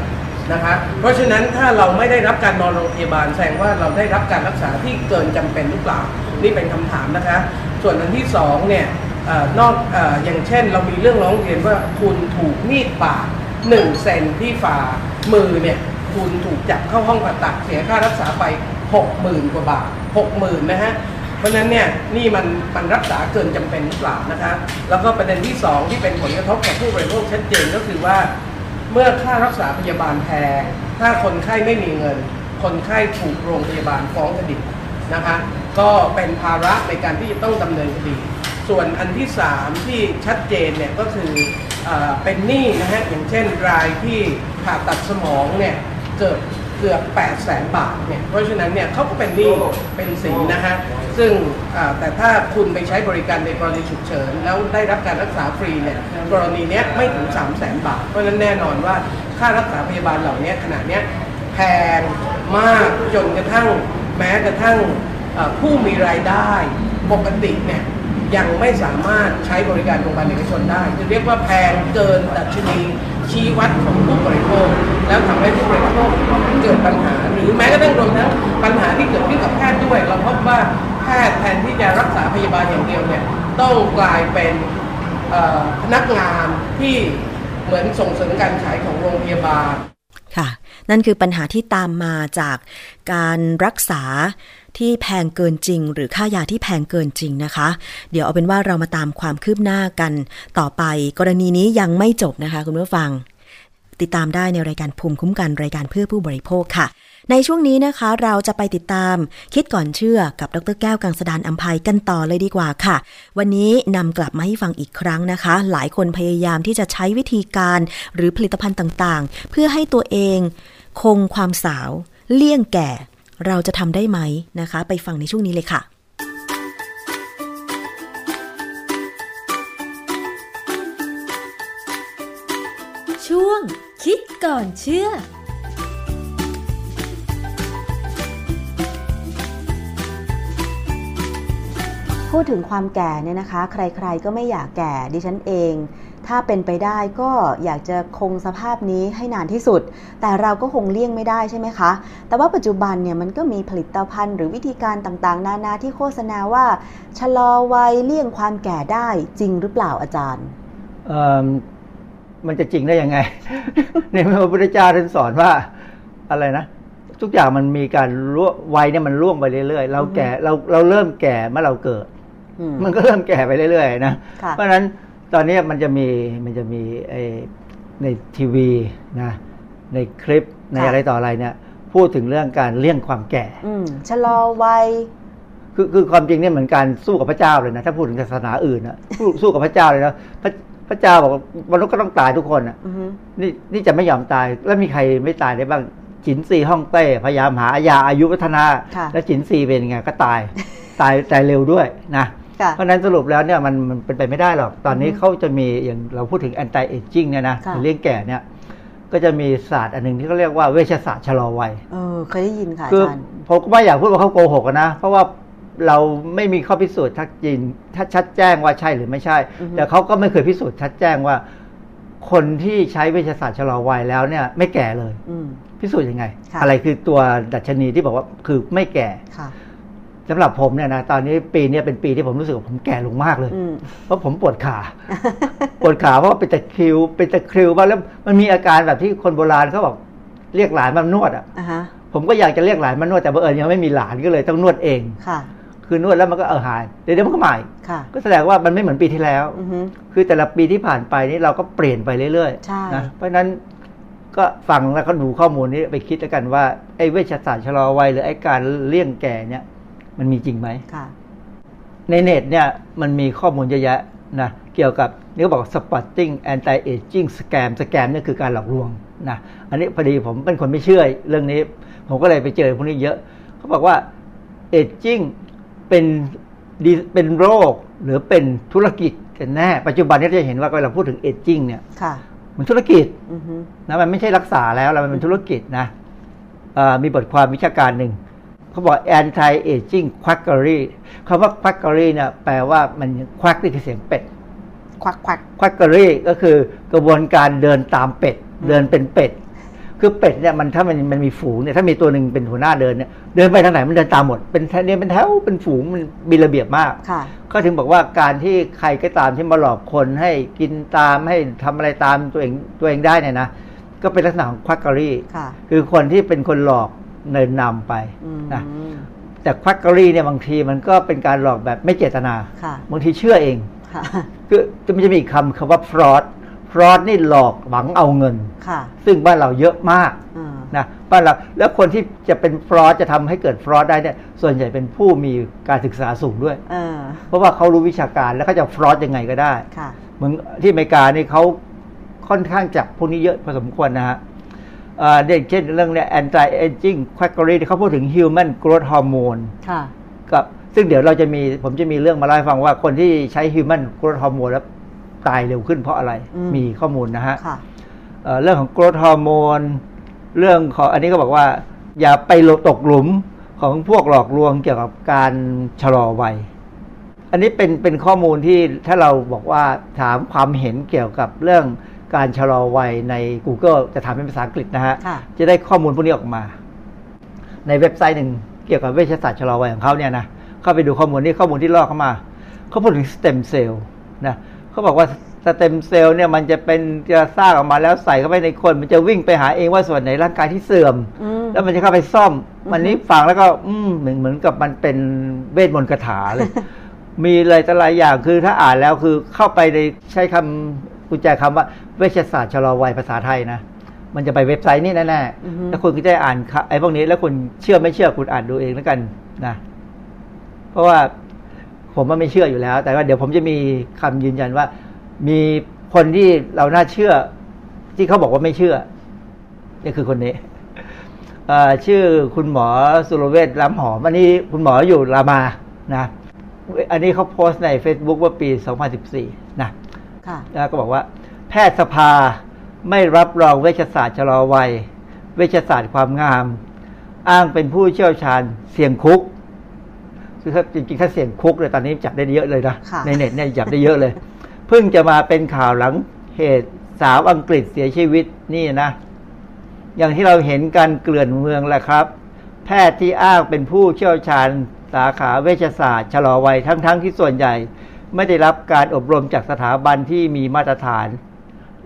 นะคะเพราะฉะนั้นถ้าเราไม่ได้รับการนอนโรงพยาบาลแสดงว่าเราได้รับการรักษาที่เกินจำเป็นหรือเปล่านี่เป็นคำถามนะคะ ส่วนอันที่สองเนี่ยอนอกอออย่างเช่น เรามีเรื่องร้องเรียนว่าคุณถูกมีดบาดหนึ่งเซนที่ฝ่ามือเนี่ย คุณถูกจับเข้าห้องผ่าตัดเสียค่ารักษาไปหกหมื่นกว่าบาทหกหมื่นนะฮะ เพราะฉะนั้นเนี่ยนี่มันมันรักษาเกินจำเป็นหรือเปล่านะคะแล้วก็ประเด็นที่สองที่เป็นผลกระทบกับผู้บริโภคชัดเจนก็คือว่า เมื่อค่ารักษาพยาบาลแพงถ้าคนไข้ไม่มีเงิน คนไข้ถูกโรงพยาบาลฟ้องคดีนะคะก็เป็นภาระในการที่จะต้องดำเนินคดี ส่วนอันที่สามที่ชัดเจนเนี่ยก็คืออเป็นหนี้นะฮะอย่างเช่นรายที่ผ่าตัดสมองเนี่ย เกิดเกือบ8 0 0แสนบาทเนี่ย เพราะฉะนั้นเนี่ยเขาก็เป็นหนี้เป็นสินนะฮะ ซึ่งอ่าแต่ถ้าคุณไปใช้บริการในกรณีฉุกเฉิน แล้วได้รับการรักษาฟรีเนี่ย กรณีเนี้ยไม่ถึง 3 0 0แสนบาท เพราะฉะนั้นแน่นอนว่าค่ารักษาพยาบาลเหล่านี้ขนาดเนี้ยแพงมากจนกระทั่งแม้กระทั่งเอ่อผู้มีรายได้ปกติเนี่ยยังไม่สามารถใช้บริการโรงพยาบาลเอกชนได้คือเรียกว่าแพงเกินดัชนี ชี้วัดของผู้บริโภค แล้วทำให้ผู้บริโภคเกิดปัญหา หรือแม้กระทั่งรวมทั้งปัญหาที่เกิดขึ้นกับแพทย์ด้วย เราพบว่าแพทย์แทนที่จะรักษาพยาบาลอย่างเดียวเนี่ยต้องกลายเป็นพนักงานที่เหมือนส่งเสริมการขายของโรงพยาบาลค่ะ นั่นคือปัญหาที่ตามมาจากการรักษา ที่แพงเกินจริง หรือค่ายาที่แพงเกินจริงนะคะ เดี๋ยวเอาเป็นว่าเรามาตามความคืบหน้ากันต่อไป กรณีนี้ยังไม่จบนะคะคุณผู้ฟัง ติดตามได้ในรายการภูมิคุ้มกันรายการเพื่อผู้บริโภคค่ะในช่วงนี้นะคะเราจะไปติดตามคิดก่อนเชื่อกับดรแก้วกังสดานอัมภัยกันต่อเลยดีกว่าค่ะ วันนี้นำกลับมาให้ฟังอีกครั้งนะคะ หลายคนพยายามที่จะใช้วิธีการหรือผลิตภัณฑ์ต่างๆ เพื่อให้ตัวเองคงความสาว เลี่ยงแก่ เราจะทำได้ไหมนะคะ ไปฟังในช่วงนี้เลยค่ะช่วงคิดก่อนเชื่อ พูดถึงความแก่เนี่ยนะคะ ใครๆก็ไม่อยากแก่ดิฉันเอง ถ้าเป็นไปได้ก็อยากจะคงสภาพนี้ให้นานที่สุด แต่เราก็คงเลี่ยงไม่ได้ใช่ไหมคะ แต่ว่าปัจจุบันเนี่ยมันก็มีผลิตภัณฑ์หรือวิธีการต่างๆ นานาที่โฆษณาว่าชะลอวัยเลี่ยงความแก่ได้จริงหรือเปล่าอาจารย์เอิ่มมันจะจริงได้ยังไง ในพระพุทธเจ้าท่านสอนว่าอะไรนะทุกอย่างมันมีการล่วงวัยเนี่ยมันล่วงไปเรื่อยๆ เราแก่เราเราเริ่มแก่เมื่อเราเกิด มมันก็เริ่มแก่ไปเรื่อยๆนะค่ะเพราะฉะนั้นตอนนี้มันจะมีมันจะมีไอ้ในทีวีนะในคลิปในค่ะอะไรต่ออะไรเนี่ยพูดถึงเรื่องการเลี่ยงความแก่อืมชะลอวัยคือคือความจริงเนี่ยเหมือนการสู้กับพระเจ้าเลยนะถ้าพูดถึงศาสนาอื่นนะสู้สู้กับพระเจ้าเลยนะพระพระเจ้าบอกว่ามนุษย์ก็ต้องตายทุกคนอะอือฮึนี่นี่จะไม่ยอมตายแล้วมีใครไม่ตายได้บ้างจินซีฮ่องเต้พยายามหายาอายุวัฒนาค่ะแล้วจินซีเป็นยังไงก็ตายตายตายเร็วด้วยนะค่ะ เพราะฉะนั้นสรุปแล้วเนี่ยมันมันเป็นไปไม่ได้หรอก ตอนนี้เขาจะมีอย่างเราพูดถึง anti aging เนี่ยนะค่ะเรื่องแก่เนี่ยก็จะมีศาสตร์อันหนึ่งที่เขาเรียกว่าเวชศาสตร์ชะลอวัยเออเคยได้ยินค่ะอาคือจารย์ผมก็ไม่อยากพูดว่าเขาโกหกอะนะ เพราะว่าเราไม่มีข้อพิสูจน์ชัดจริงถ้าชัดแจ้งว่าใช่หรือไม่ใช่อือฮึแต่เขาก็ไม่เคยพิสูจน์ชัดแจ้งว่า คนที่ใช้เวชศาสตร์ชะลอวัยแล้วเนี่ย ไม่แก่เลยอืมพิสูจน์ยังไงค่ะอะไรคือตัวดัชนีที่บอกว่าคือไม่แก่ค่ะ สำหรับผมเนี่ยนะตอนนี้ปีเนี้ยเป็นปีที่ผมรู้สึกว่าผมแก่ลงมากเลยอืมเพราะผมปวดขา ปวดขาเพราะว่าเป็นตะคริวเป็นตะคริวบ้างแล้วมันมีอาการแบบที่คนโบราณเขาบอกเรียกหลานมานวดอะอ่าฮะผมก็อยากจะเรียกหลานมานวดแต่บังเอิญยังไม่มีหลานก็เลยต้องนวดเองค่ะคือนวดแล้วมันก็เออหายเดี๋ยวเดี๋ยวมันก็ใหม่ค่ะก็แสดงว่ามันไม่เหมือนปีที่แล้วอือฮึคือแต่ละปีที่ผ่านไปนี่เราก็เปลี่ยนไปเรื่อยใช่ๆนะเพราะฉะนั้นก็ฟังแล้วก็ดูข้อมูลนี้ไปคิดแล้วกันว่าไอ้เวชศาสตร์ชะลอวัยหรือไอ้การเลี่ยงแก่เนี่ย มันมีจริงไหมค่ะในเน็ตเนี่ยมันมีข้อมูลเยอะแยะนะเกี่ยวกับนี่เขาบอก spotting anti aging scam scam เนี่ยคือการหลอกลวงนะอันนี้พอดีผมเป็นคนไม่เชื่อเรื่องนี้ ผมก็เลยไปเจอพวกนี้เยอะ เขาบอกว่า aging เป็นดีเป็นโรคหรือเป็นธุรกิจกันแน่ ปัจจุบันนี้จะเห็นว่าเวลาพูดถึง aging เนี่ยค่ะมันธุรกิจอือฮึนะมันไม่ใช่รักษาแล้วแล้วมันเป็นธุรกิจนะเอ่อมีบทความวิชาการหนึ่ง เขาบอก anti aging quackery คำว่า quackery เนี่ยแปลว่ามัน quack นี่คือเสียงเป็ด ควักควัก quackery ก็คือกระบวนการเดินตามเป็ด เดินเป็นเป็ด คือเป็ดเนี่ยมันถ้ามันมันมีฝูงเนี่ยถ้ามีตัวหนึ่งเป็นหัวหน้าเดินเนี่ยเดินไปทางไหนมันเดินตามหมด เป็นแถวเนี่ยเป็นแถวเป็นฝูงมันมีระเบียบมากค่ะก็ถึงบอกว่าการที่ใครก็ตามที่มาหลอกคนให้กินตามให้ทำอะไรตามตัวเองตัวเองได้เนี่ยนะก็เป็นลักษณะของควักเกอรี่ค่ะคือคนที่เป็นคนหลอก เนินนำไปอืมนะแต่ควักเกอรี่เนี่ยบางทีมันก็เป็นการหลอกแบบไม่เจตนาค่ะบางทีเชื่อเองค่ะคือจะมันจะมีอีกคำคำว่า fraud fraud นี่หลอกหวังเอาเงินค่ะซึ่งบ้านเราเยอะมากอ่านะบ้านเราแล้วคนที่จะเป็นฟรอดจะทำให้เกิดฟรอดได้เนี่ยส่วนใหญ่เป็นผู้มีการศึกษาสูงด้วยเออเพราะว่าเขารู้วิชาการแล้วเขาจะฟรอดยังไงก็ได้ค่ะเหมือนที่อเมริกานี่เขาค่อนข้างจับพวกนี้เยอะพอสมควรนะฮะ เอ่อเด็กเช่นเรื่องเนี้ย anti aging quackery ที่เขาพูดถึง human growth hormone ค่ะกับซึ่งเดี๋ยวเราจะมีผมจะมีเรื่องมาเล่าให้ฟังว่าคนที่ใช้ human growth hormone แล้วตายเร็วขึ้นเพราะอะไรอืมมีข้อมูลนะฮะค่ะเอ่อเรื่องของ growth hormone เรื่องของอันนี้ก็บอกว่า อย่าไปหลบตกหลุมของพวกหลอกลวงเกี่ยวกับการชะลอวัยอันนี้เป็นเป็นข้อมูลที่ถ้าเราบอกว่าถามความเห็นเกี่ยวกับเรื่อง การชะลอวัยใน Google จะถามเป็นภาษาอังกฤษนะฮะค่ะจะได้ข้อมูลพวกนี้ออกมา ในเว็บไซต์หนึ่งเกี่ยวกับเวชศาสตร์ชะลอวัยของเขาเนี่ยนะเข้าไปดูข้อมูลนี่ข้อมูลที่ลอกเข้ามา เขาพูดถึงสเต็มเซลล์นะเขาบอกว่าสเต็มเซลล์เนี่ยมันจะเป็นจะสร้างออกมาแล้วใส่เข้าไปในคน มันจะวิ่งไปหาเองว่าส่วนไหนร่างกายที่เสื่อมอืมแล้วมันจะเข้าไปซ่อมวันนี้ฟังแล้วก็ อืมเหมือนเหมือนกับมันเป็นเวทมนต์คาถาเลยมีอะไรแต่หลายอย่างคือถ้าอ่านแล้วคือเข้าไปในใช้คำ กุญแจคำว่าเวชศาสตร์ชะลอวัยภาษาไทยนะ มันจะไปเว็บไซต์นี่แน่อือฮึๆแล้วคุณก็จะอ่านค่ะไอ้พวกนี้ แล้วคุณเชื่อไม่เชื่อคุณอ่านดูเองแล้วกันนะ เพราะว่าผมว่าไม่เชื่ออยู่แล้ว แต่ว่าเดี๋ยวผมจะมีคำยืนยันว่า มีคนที่เราน่าเชื่อ ที่เขาบอกว่าไม่เชื่อ นี่คือคนนี้เอ่อชื่อคุณหมอสุรเวชล้ำหอม อันนี้คุณหมออยู่รามานะ อันนี้เขาโพสต์ใน Facebook ว่าปี 2014 นะค่ะแล้ว ก็บอกว่า แพทยสภาไม่รับรองเวชศาสตร์ชะลอวัย เวชศาสตร์ความงาม อ้างเป็นผู้เชี่ยวชาญเสี่ยงคุกคือถ้าจริงๆถ้าเสี่ยงคุกเลยตอนนี้จับได้เยอะเลยนะค่ะในเน็ตเนี่ยจับได้เยอะเลย เพิ่งจะมาเป็นข่าวหลังเหตุสาวอังกฤษเสียชีวิตนี่นะ อย่างที่เราเห็นการเกลื่อนเมืองแหละครับ แพทย์ที่อ้างเป็นผู้เชี่ยวชาญสาขาเวชศาสตร์ชะลอวัยทั้งๆทที่ส่วนใหญ่ ไม่ได้รับการอบรมจากสถาบันที่มีมาตรฐาน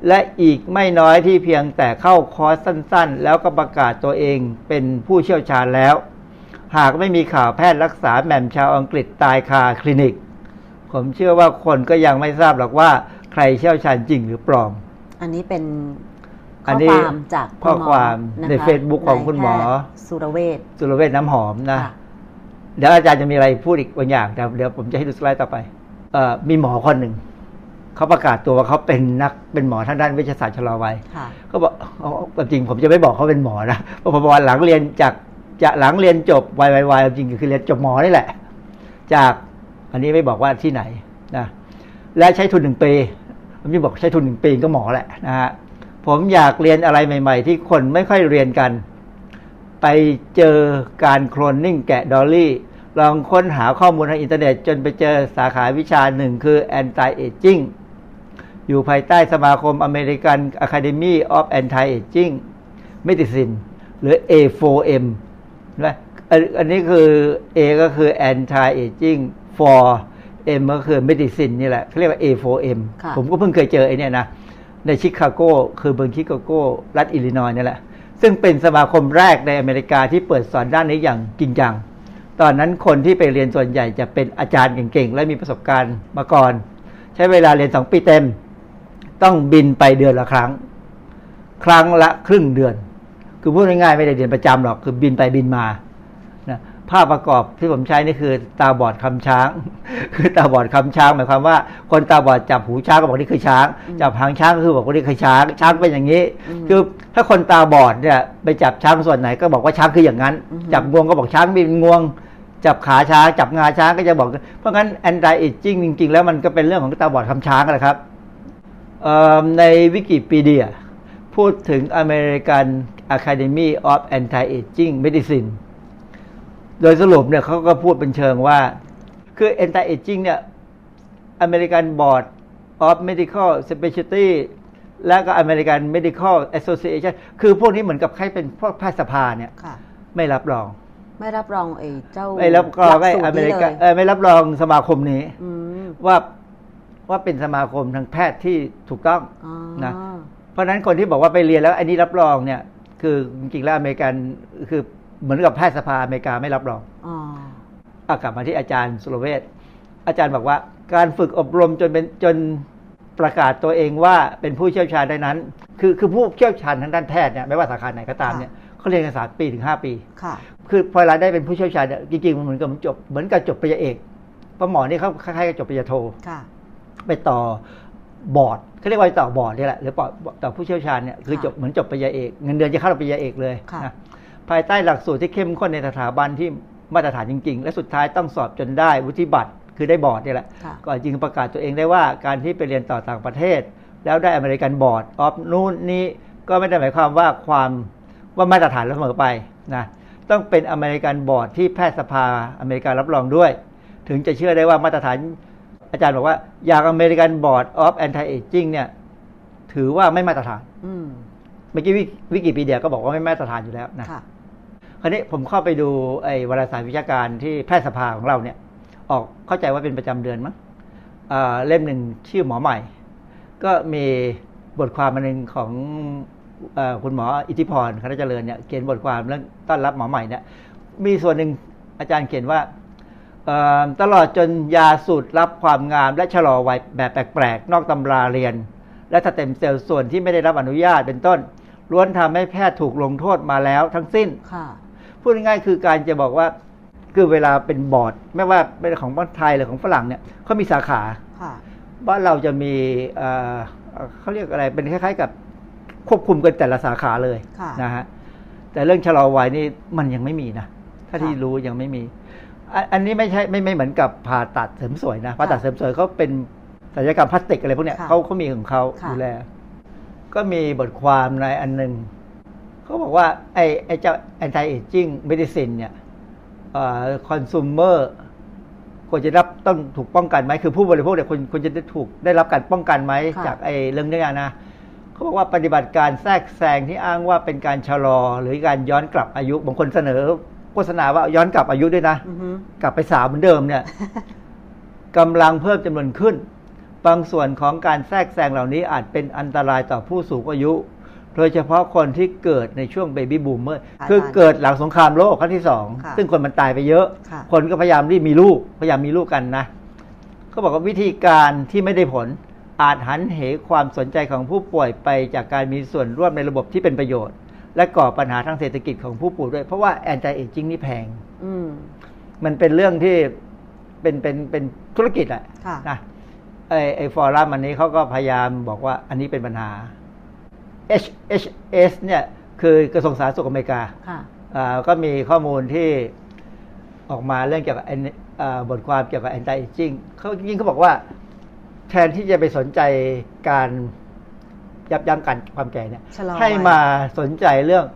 และอีกไม่น้อยที่เพียงแต่เข้าคอร์สสั้นๆ แล้วก็ประกาศตัวเองเป็นผู้เชี่ยวชาญแล้ว หากไม่มีข่าวแพทย์รักษาแหม่มชาวอังกฤษตายคาคลินิก ผมเชื่อว่าคนก็ยังไม่ทราบหรอกว่าใครเชี่ยวชาญจริงหรือปลอม อันนี้เป็นอัข้นอนี้ความจากข้อความณหมอะในคะ Facebook ของคุณหมอนายแพทย์สุรเวชสุรเวชน้ำหอมนะค่ะเดี๋ยวอาจารย์จะมีอะไรพูดอีกบางอย่างแต่เดี๋ยวผมจะให้ดูสไลด์ต่อไปเอ่อ มีหมอคนหนึ่งเขาประกาศตัวว่าเขาเป็นนักเป็นหมอทางด้านเวชศาสตร์ชะลอวัยค่ะเขาบอกเอาความจริงผมจะไม่บอกเขาเป็นหมอนะเพราะผมบอกว่าหลังเรียนจากจากหลังเรียนจบวัยวัยวัยจริงๆคือเรียนจบหมอนี่แหละ จากอันนี้ไม่บอกว่าที่ไหนนะและใช้ทุนหนึ่งปีผมจะบอกใช้ทุนหนึ่งปีก็หมอแหละนะฮะผมอยากเรียนอะไรใหม่ ๆ ที่คนไม่ค่อยเรียนกัน ไปเจอการโคลนนิ่งแกะดอลลี่ ลองค้นหาข้อมูลทางอินเทอร์เน็ต จนไปเจอสาขาวิชาหนึ่งคือ anti aging อยู่ภายใต้สมาคม American Academy of Anti Aging Medicine หรือ A4M นะอันอันนี้คือ A ก็คือ anti aging for M ก็คือ medicine นี่แหละเขาเรียกว่า A4M ค่ะผมก็เพิ่งเคยเจอไอ้เนี่ยนะ ในชิคาโกคือเมืองชิคาโกรัฐอิลลินอยส์นี่แหละ ซึ่งเป็นสมาคมแรกในอเมริกาที่เปิดสอนด้านนี้อย่างจริงจัง ตอนนั้นคนที่ไปเรียนส่วนใหญ่จะเป็นอาจารย์เก่งๆ และมีประสบการณ์มาก่อน ใช้เวลาเรียนสองปีเต็ม ต้องบินไปเดือนละครั้ง ครั้งละครึ่งเดือน คือพูดง่ายๆไม่ได้เรียนประจำหรอกคือบินไปบินมา ภาพประกอบที่ผมใช้นี่คือ ตาบอดคำช้าง คือตาบอดคำช้างหมายความว่า คนตาบอดจับหูช้างก็บอกนี่คือช้าง จับหางช้างก็คือบอกว่านี่คือช้าง ช้างเป็นอย่างนี้ คือถ้าคนตาบอดเนี่ยไปจับช้างส่วนไหนก็บอกว่าช้างคืออย่างนั้น จับงวงก็บอกช้างเป็นงวง จับขาช้างจับงาช้างก็จะบอก เพราะงั้น anti aging จริง ๆ แล้วมันก็เป็นเรื่องของตาบอดคำช้างแหละครับเอ่อในวิกิพีเดียพูดถึง American Academy of Anti-Aging Medicine โดยสรุปเนี่ยเขาก็พูดเป็นเชิงว่า คือ Anti-Aging เนี่ย American Board of Medical Specialty และก็ American Medical Association คือพวกนี้เหมือนกับใครเป็นพวกแพทยสภาเนี่ยค่ะไม่รับรอง ไม่รับรองไอ้เจ้าไม่รับรองหลัให้กสูตอรเมนี้ริเลกายเออไม่รับรองสมาคมนี้อืมว่าว่าเป็นสมาคมทางแพทย์ที่ถูกต้องอ๋อนะเพราะฉะนั้นคนที่บอกว่าไปเรียนแล้วอันนี้รับรองเนี่ย คือจริงๆแล้วอเมริกันคือ เหมือนกับแพทยสภาอเมริกาไม่รับรองอ๋อเอากลับมาที่อาจารย์สุรเวชอาจารย์บอกว่า การฝึกอบรมจนเป็นจนประกาศตัวเองว่าเป็นผู้เชี่ยวชาญได้นั้น คือคือผู้เชี่ยวชาญทางด้านแพทย์เนี่ยไม่ว่าสาขาไหนก็ตามเนี่ยเขาเรียนกันสามปีถึงห้าปีค่ะคือพอเราได้เป็นผู้เชี่ยวชาญเนี่ยจริงๆมันเหมือนกับจบเหมือนกับจบปริญญาเอกเพราะหมอนี่เขาคล้ายๆกับจบปริญญาโทค่ะ ไปต่อบอร์ดเขาเรียกว่าต่อบอร์ดนี่แหละหรือต่อผู้เชี่ยวชาญเนี่ยคือค่ะจบเหมือนจบปริญญาเอกเงินเดือนจะเข้าปริญญาเอกเลยค่ะนะภายใต้หลักสูตรที่เข้มข้นในสถาบันที่มาตรฐานจริง ๆ และสุดท้ายต้องสอบจนได้วุฒิบัตรคือได้บอร์ดนี่แหละค่ะก็จึงประกาศตัวเองได้ว่าการที่ไปเรียนต่อต่างประเทศ แล้วได้ American board of นู่นนี่ก็ไม่ได้หมายความว่าความว่ามาตรฐานเสมอไปนะต้องเป็น American board ที่แพทยสภาอเมริการับรองด้วย ถึงจะเชื่อได้ว่ามาตรฐานอาจารย์บอกว่า อย่าง American Board of Anti Aging เนี่ย ถือว่าไม่มาตรฐานอืมเมื่อกี้วิวิกิพีเดียก็บอกว่าไม่มาตรฐานอยู่แล้วนะ คราวนี้ผมเข้าไปดูไอ้วารสารวิชาการที่แพทยสภาของเราเนี่ย ออกเข้าใจว่าเป็นประจำเดือนมั้งเล่มหนึ่งชื่อหมอใหม่ ก็มีบทความหนึ่งของอคุณหมออิทธิพรคณะเจริญเนี่ยเขียนบทความเรื่องต้อนรับหมอใหม่เนี่ยมีส่วนหนึ่งอาจารย์เขียนว่าตลอดจนยาสูตรรับความงาม และชะลอวัยแบบแปลกๆ นอกตำราเรียน และสเต็มเซลล์ส่วนที่ไม่ได้รับอนุญาตเป็นต้นล้วนทำให้แพทย์ถูกลงโทษมาแล้วทั้งสิ้น พูดง่ายๆคือการจะบอกว่าคือเวลาเป็นบอร์ดไม่ว่าเป็นของบ้านไทยหรือของฝรั่งเนี่ยเขามีสาขาค่ะบ้านเราจะมีเอ่อเอ่อเขาเรียกอะไรเป็นคล้าย ๆ กับควบคุมกันแต่ละสาขาเลยค่ะนะฮะแต่เรื่องชะลอวัยนี่มันยังไม่มีนะถ้าค่ะที่รู้ยังไม่มีอันอันนี้ไม่ใช่ไม่ไม่เหมือนกับผ่าตัดเสริมสวยนะผ่าตัดเสริมสวยเขาเป็นศัลยกรรมพลาสติกอะไรพวกเนี้ยค่ะเขาเขามีของเขาค่ะดูแลก็มีบทความในอันหนึ่ง เขาบอกว่าไอ้ไอ้เจ้า anti aging medicine เนี่ยคอน sumer ควรจะรับต้องถูกป้องกันไหมคือผู้บริโภคเนี่ยควรควรจะได้ถูกได้รับการป้องกันไหมค่ะจากไอ้เรื่องเนี้ยนะเขาบอกว่าปฏิบัติการแทรกแซงที่อ้างว่าเป็นการชะลอ หรือการย้อนกลับอายุบางคนเสนอโฆษณาว่าย้อนกลับอายุด้วยนะอือฮึกลับไปสาวเหมือนเดิมเนี่ยกำลังเพิ่มจำนวนขึ้น บางส่วนของการแทรกแซงเหล่านี้อาจเป็นอันตรายต่อผู้สูงอายุ โดยเฉพาะคนที่เกิดในช่วงเบบี้บูมเมอร์อาจารย์คือเกิดหลังสงครามโลกครั้งที่สองค่ะซึ่งคนมันตายไปเยอะค่ะคนก็พยายามรีบมีลูก พยายามมีลูกกันนะเขาบอกว่าวิธีการที่ไม่ได้ผลอาจหันเหความสนใจของผู้ป่วยไปจากการมีส่วนร่วมในระบบที่เป็นประโยชน์ และก่อปัญหาทางเศรษฐกิจของผู้ป่วยด้วย เพราะว่า anti aging นี่แพงอืมมันเป็นเรื่องที่เป็นเป็นเป็นธุรกิจแหละค่ะนะไอไอ forum อันนี้เขาก็พยายามบอกว่าอันนี้เป็นปัญหา H H S เนี่ยคือกระทรวงสาธารณสุขอเมริกาค่ะอ่าก็มีข้อมูลที่ออกมาเรื่องเกี่ยวกับ an- อ่าบทความเกี่ยวกับ anti aging เขาจริงๆเขาบอกว่า แทนที่จะไปสนใจการยับยั้งการความแก่เนี่ยชะลอวัยให้มาสนใจเรื่อง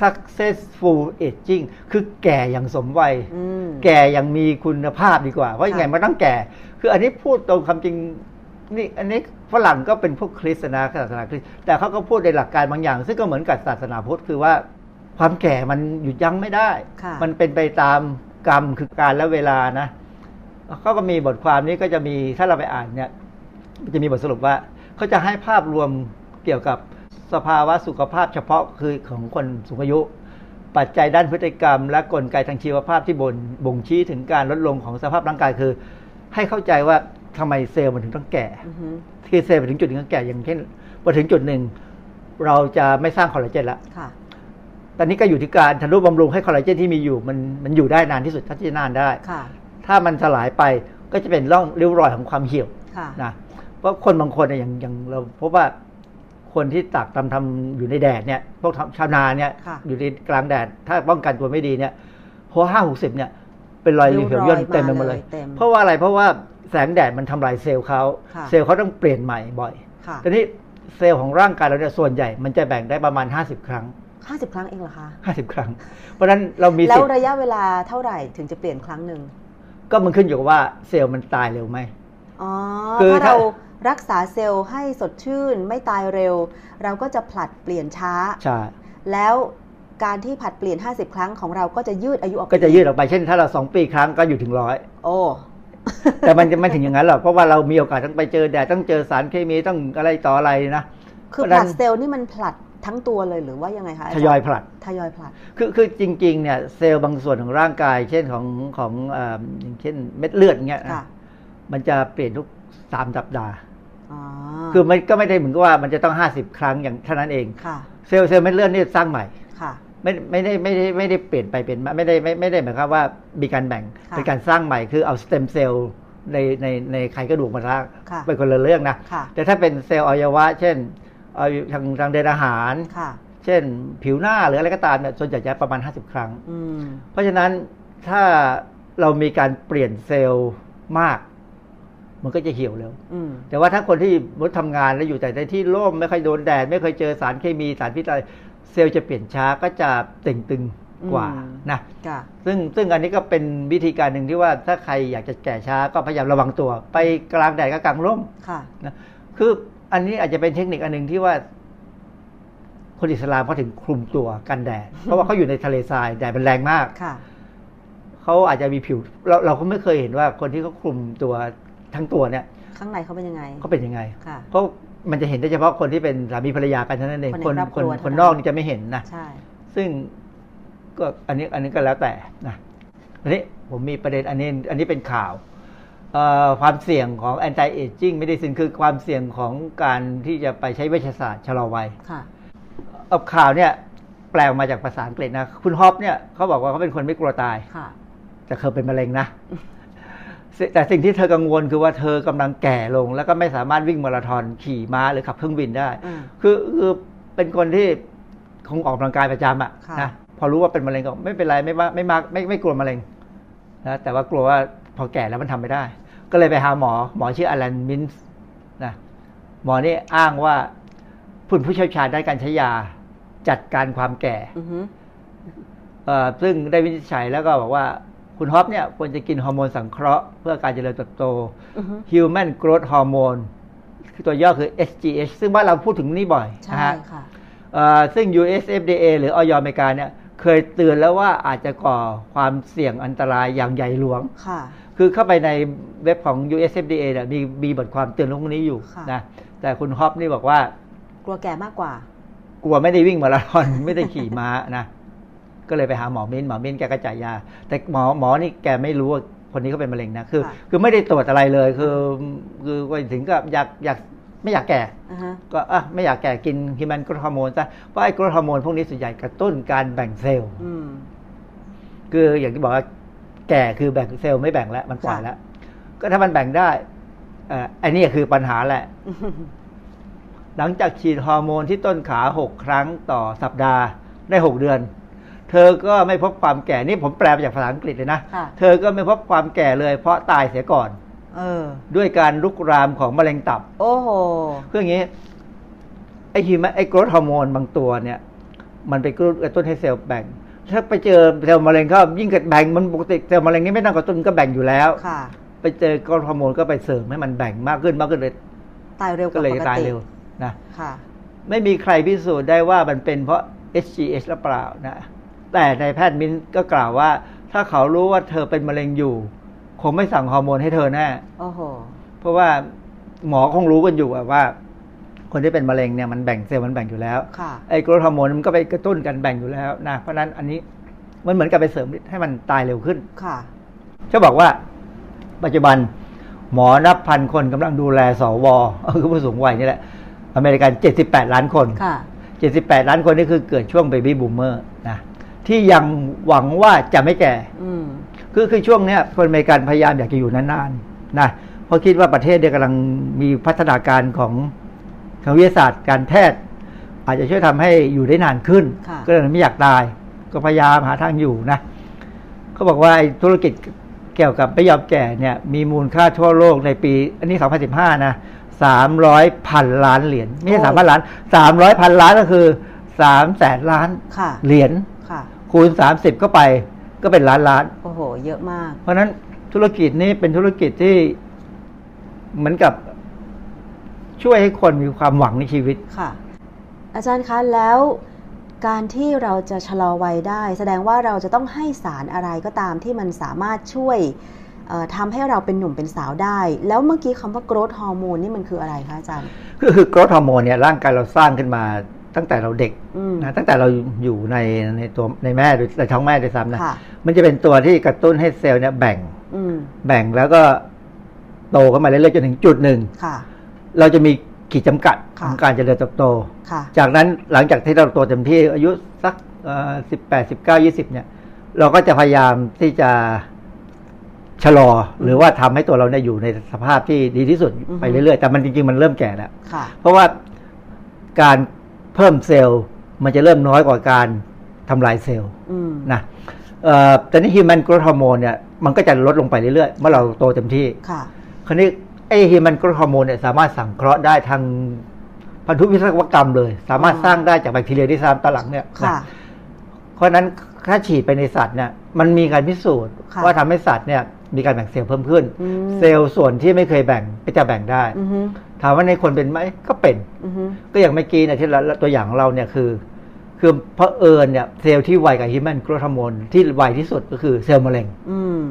successful aging คือแก่อย่างสมวัยอืมแก่อย่างมีคุณภาพดีกว่า เพราะยังไงค่ะมันต้องแก่ คืออันนี้พูดตรงคำจริง นี่อันนี้ฝรั่งก็เป็นพวกคริสต์นะศาสนาคริสต์แต่เขาก็พูดในหลักการบางอย่าง ซึ่งก็เหมือนกับศาสนาพุทธคือว่า ความแก่มันหยุดยั้งไม่ได้ค่ะมันเป็นไปตามกรรมคือการและเวลานะเขาก็มีบทความนี้ก็จะมีถ้าเราไปอ่านเนี่ยมันจะมีบทสรุปว่าเขาจะให้ภาพรวมเกี่ยวกับสภาวะสุขภาพเฉพาะคือของคนสูงอายุ ปัจจัยด้านพฤติกรรม และกลไกทางชีวภาพที่บนบ่งชี้ถึงการลดลงของสภาพร่างกายคือ ให้เข้าใจว่า ทำไมเซลล์มันถึงต้องแก่อือฮึคือเซลล์ไปถึงจุดหนึ่งต้องแก่อย่างเช่นพอถึงจุดหนึ่งเราจะไม่สร้างคอลลาเจนละค่ะตอนนี้ก็อยู่ที่การทนุบำรุงให้คอลลาเจนที่มีอยู่มันมันอยู่ได้นานที่สุดเท่าที่จะนานได้ค่ะถ้ามันสลายไปก็จะเป็นร่องริ้วรอยของความเหี่ยวค่ะนะเพราะคนบางคนเนี่ยอย่างอย่างเราพบว่าคนที่ตากตำทำอยู่ในแดดเนี่ยพวกทำชาวนาเนี่ยค่ะอยู่ในกลางแดด ถ้าป้องกันตัวไม่ดีเนี่ยพอห้าหกสิบเนี่ย เป็นรอยริ้วเหี่ยวย่นรอยเต็มไปหมดมาเลเลยยเต็มเพราะว่าอะไรเพราะว่าแสงแดดมันทำลายเซลล์เขาค่ะเซลล์เขาต้องเปลี่ยนใหม่บ่อยค่ะทีนี้เซลล์ของร่างกายเราเนี่ยส่วนใหญ่ มันจะแบ่งได้ประมาณ 50 ครั้งห้าสิบครั้งเองเหรอคะ50 ครั้ง เพราะฉะนั้นเรามีแล้สิวทธิ์ระยะเวลาเท่าไหร่ถึงจะเปลี่ยนครั้งหนึ่งก็มันขึ้นอยู่กับว่าเซลล์มันตายเร็วไหมอ๋อคือถ้าถ้าเรารักษาเซลล์ให้สดชื่นไม่ตายเร็ว เราก็จะผลัดเปลี่ยนช้าใช่แล้ว การที่ผลัดเปลี่ยน 50 ครั้งของเราก็จะยืดอายุออกไปก็จะยืดออกไปเช่นถ้าเราสองปีครั้งก็อยู่ถึงร้อยโอ้แต่มันจะไม่ถึงอย่างนั้นหรอกเพราะว่าเรามีโอกาสต้องไปเจอแดดต้องเจอสารเคมีต้องอะไรต่ออะไรนะคือเพผราะฉะลันั้ดนเซลล์นี่มันผลัดทั้งตัวเลยหรือว่ายังไงคะาจารทยอยผลัดทยอยผลัด คือคือจริงๆเนี่ยเซลล์บางส่วนของร่างกาย เช่นของของเอ่ออย่างเช่นเม็ดเลือดอย่างเงี้ยนะค่ะมันจะเปลี่ยนทุกสามสัปดาห์อ๋อคือมันก็ไม่ได้เหมือนกับว่ามันจะต้องห้าสิบครั้งอย่างเท่านั้นเองค่ะเซลล์เซลล์เม็ดเลือดนี่สร้างใหม่ค่ะ ไม่ไม่ได้ไม่ได้ไม่ได้เปลี่ยนไปเป็นมาไม่ได้ไม่ไม่ได้หมายความว่ามีการแบ่งค่ะเป็นการสร้างใหม่คือเอา stem cell ในในในไขกระดูกมาสร้างค่ะเป็นคนละเรื่องนะค่ะแต่ถ้าเป็นเซลล์อวัยวะ เช่นเอาทางทางเดินอาหารค่ะเช่นผิวหน้าหรืออะไรก็ตามเนี่ยส่วนใหญ่จะประมาณ 50 ครั้งอืมเพราะฉะนั้นถ้าเรามีการเปลี่ยนเซลล์มาก มันก็จะเหี่ยวเร็วอืมแต่ว่าถ้าคนที่มดทำงานแล้วอยู่แต่ในที่ร่มไม่ค่อยโดนแดด ไม่เคยเจอสารเคมีสารพิษอะไร เซลล์จะเปลี่ยนช้าก็จะเต่งตึงกว่าอืมนะค่ะซึ่งซึ่งอันนี้ก็เป็นวิธีการหนึ่งที่ว่าถ้าใครอยากจะแก่ช้าก็พยายามระวังตัว ไปกลางแดดก็กลางร่มค่ะนะคืออันนี้อาจจะเป็นเทคนิคอันหนึ่งที่ว่า คนอิสลามเขาถึงคลุมตัวกันแดดเพราะว่าเขาอยู่ในทะเลทรายแดดมันแรงมากค่ะเขาอาจจะมีผิว เราเราก็ไม่เคยเห็นว่าคนที่เขาคลุมตัวทั้งตัวเนี่ย ข้างในเขาเป็นยังไงเขาเป็นยังไงค่ะเพราะ มันจะเห็นได้เฉพาะคนที่เป็นสามีภรรยากันเท่านั้นเองคนในคนครอบคครันวคนเท่านั้นนอกนี่จะไม่เห็นนะใช่ซึ่งก็อันนี้อันนี้ก็แล้วแต่นะอันนี้ผมมีประเด็นอันนี้อันนี้เป็นข่าวเอ่อความเสี่ยงของ anti aging medicine คือความเสี่ยงของการที่จะไปใช้เวชศาสตร์ชะลอวัยค่ะเอาข่าวเนี่ย แปลออกมาจากภาษาอังกฤษนะ คุณฮอปเนี่ยเขาบอกว่าเขาเป็นคนไม่กลัวตายค่ะแต่เธอเป็นมะเร็งนะ แต่สิ่งที่เธอกังวลคือว่าเธอกำลังแก่ลง แล้วก็ไม่สามารถวิ่งมาราธอนขี่ม้าหรือขับเครื่องบินได้อืมคือคือเป็นคนที่คงออกกำลังกายประจำอะค่ะนะพอรู้ว่าเป็นมะเร็งก็ไม่เป็นไรไม่ว่าไม่มากไม่ไม่กลัวมะเร็งนะแต่ว่ากลัวว่าพอแก่แล้วมันทำไม่ได้ ก็เลยไปหาหมอหมอชื่ออลันมินส์นะหมอนี่อ้างว่าผู้ผู้เชี่ยวชาญด้านการใช้ยาจัดการความแก่อือฮึเอ่อซึ่งได้วินิจฉัยแล้วก็บอกว่า คุณฮอปเนี่ยควรจะกินฮอร์โมนสังเคราะห์เพื่อการเจริญเติบโตอือฮึ Human Growth Hormone คือตัวย่อคือ SGH ซึ่งว่าเราพูดถึงนี่บ่อยใช่นะฮะค่ะเอ่อซึ่ง US FDA หรือออยอเมริกาเนี่ยเคยเตือนแล้วว่าอาจจะก่อความเสี่ยงอันตรายอย่างใหญ่หลวงค่ะคือเข้าไปในเว็บของ US FDA เนี่ยมีมีบทความเตือนเรื่องพวกนี้อยู่ค่ะนะ แต่คุณฮอปนี่บอกว่า กลัวแก่มากกว่า กลัวไม่ได้วิ่งมาราธอนไม่ได้ขี่ม้านะ ก็เลยไปหาหมอมิ้นหมอมิ้นแกก็จ่ายยา แต่หมอหมอนี่แกไม่รู้ว่าคนนี้เขาเป็นมะเร็งนะคือค่ะคือไม่ได้ตรวจอะไรเลยคือคือไปถึงก็อยากอยากไม่อยากแก่อ่าฮะก็อะไม่อยากแก่กิน human growth hormone ซะเพราะไอ้ growth hormone พวกนี้ส่วนใหญ่กระตุ้นการแบ่งเซลล์อืมคืออย่างที่บอกว่าแก่คือแบ่งเซลล์ไม่แบ่งแล้วมันปล่อยค่ะแล้ว ก็ถ้ามันแบ่งได้เอ่ออันนี้คือปัญหาแหละ หลังจากฉีดฮอร์โมนที่ต้นขาหกครั้งต่อสัปดาห์ได้หกเดือน เธอก็ไม่พบความแก่นี่ผมแปลมาจากภาษาอังกฤษเลยนะค่ะเธอก็ไม่พบความแก่เลย เพราะตายเสียก่อนเออด้วยการลุกรามของมะเร็งตับ โอ้โหคืออย่างนี้ไอ้ฮิมไอ้กรดฮอร์โมนบางตัวเนี่ย มันไปกระตุ้นให้เซลล์แบ่ง ถ้าไปเจอเซลล์มะเร็งก็ยิ่งเกิดแบ่งมันปกติเซลล์มะเร็งนี่ไม่ต้องกระตุ้นก็แบ่งอยู่แล้วค่ะ ไปเจอกรดฮอร์โมนก็ไปเสริมให้มันแบ่งมากขึ้นมากขึ้นเลยตายเร็วกก็ว่าเลยปกตายติเร็วนะค่ะ ไม่มีใครพิสูจน์ได้ว่ามันเป็นเพราะ HGH หรือเปล่านะ แต่ในแพทย์มิ้นก็กล่าวว่า ถ้าเขารู้ว่าเธอเป็นมะเร็งอยู่คงไม่สั่งฮอร์โมนให้เธอแน่โอ้โหเพราะว่าหมอคงรู้กันอยู่อะว่า คนที่เป็นมะเร็งเนี่ยมันแบ่งเซลล์มันแบ่งอยู่แล้วค่ะไอ้กรดฮอร์โมนมันก็ไปกระตุ้นกันแบ่งอยู่แล้วนะเพราะฉะนั้นอันนี้มันเหมือนกับไปเสริมให้มันตายเร็วขึ้นค่ะจะบอกว่า ปัจจุบัน หมอนับพันคนกำลังดูแลสวคือผู้สูงวัยนี่แหละ อเมริกัน 78 ล้านคนค่ะ78 ล้านคนนี่คือเกิดช่วง baby boomer นะ ที่ยังหวังว่าจะไม่แก่อืมคือคือช่วงเนี้ยคนอเมริกันพยายามอยากจะอยู่นานๆนะเพราะคิดว่าประเทศเนี่ยกำลังมีพัฒนาการของทางวิทยาศาสตร์การแพทย์ อาจจะช่วยทำให้อยู่ได้นานขึ้นค่ะก็เลยไม่อยากตาย ก็พยายามหาทางอยู่นะเขาบอกว่าไอ้ธุรกิจเกี่ยวกับไม่ยอมแก่เนี่ย มีมูลค่าทั่วโลกในปี อันนี้ 2015 นะ300พันล้านเหรียญไม่ใช่สามพันล้าน 300พันล้านก็คือ3แสนล้านค่ะเหรียญ ค่ะคูณ 30 เข้าไปก็เป็นล้านล้าน โอ้โห เยอะมาก เพราะฉะนั้นธุรกิจนี้เป็นธุรกิจที่เหมือนกับช่วยให้คนมีความหวังในชีวิตค่ะ อาจารย์คะแล้วการที่เราจะชะลอวัยได้ แสดงว่าเราจะต้องให้สารอะไรก็ตามที่มันสามารถช่วยเอ่อทำให้เราเป็นหนุ่มเป็นสาวได้ แล้วเมื่อกี้คำว่าโกรทฮอร์โมนนี่มันคืออะไรคะอาจารย์ ก็คือกรดฮอร์โมนเนี่ยร่างกายเราสร้างขึ้นมา ตั้งแต่เราเด็กอืมนะตั้งแต่เราอยู่ในในตัวในแม่หรือในท้องแม่ด้วยซ้ำนะค่ะมันจะเป็นตัวที่กระตุ้นให้เซลล์เนี่ยแบ่งอืมแบ่งแล้วก็โตขึ้นมาเรื่อยๆจนถึงจุดหนึ่งค่ะเราจะมีขีดจำกัดค่ะของการเจริญเติบโตค่ะจากนั้นหลังจากที่เราโตเต็มที่อายุสักสิบแปดสิบเก้ายี่สิบเนี่ย เราก็จะพยายามที่จะชะลอหรือว่าทำให้ตัวเราเนี่ยอยู่ในสภาพที่ดีที่สุดอือฮึไปเรื่อยๆ แต่มันจริงๆ มันเริ่มแก่แล้วค่ะเพราะว่าการ เพิ่มเซลล์ มันจะเริ่มน้อยกว่าการทำลายเซลล์อืมนะเอ่อแต่นี่ human growth hormone เนี่ยมันก็จะลดลงไปเรื่อยๆ เมื่อเราโตเต็มที่ค่ะคราวนี้ไอ้ human growth hormone เนี่ยสามารถสังเคราะห์ได้ทางพันธุวิศวกรรมเลย สามารถอ๋อสร้างได้จากแบคทีเรียที่ซ้ำตอนหลังเนี่ยค่ะนะเพราะฉะนั้นถ้าฉีดไปในสัตว์เนี่ยมันมีการพิสูจน์ค่ะว่าทำให้สัตว์เนี่ยมีการแบ่งเซลล์เพิ่มขึ้นอืมเซลล์ส่วนที่ไม่เคยแบ่งก็จะแบ่งได้อือฮึ ถามว่าในคนเป็นไหมก็เป็นอือฮึก็อย่างเมื่อกี้เนี่ยที่เราตัวอย่างของเราเนี่ยคือ คือเพราะเอิญเนี่ยเซลล์ที่ไวกับ human growth hormone ที่ไวที่สุดก็คือเซลล์มะเร็งอืม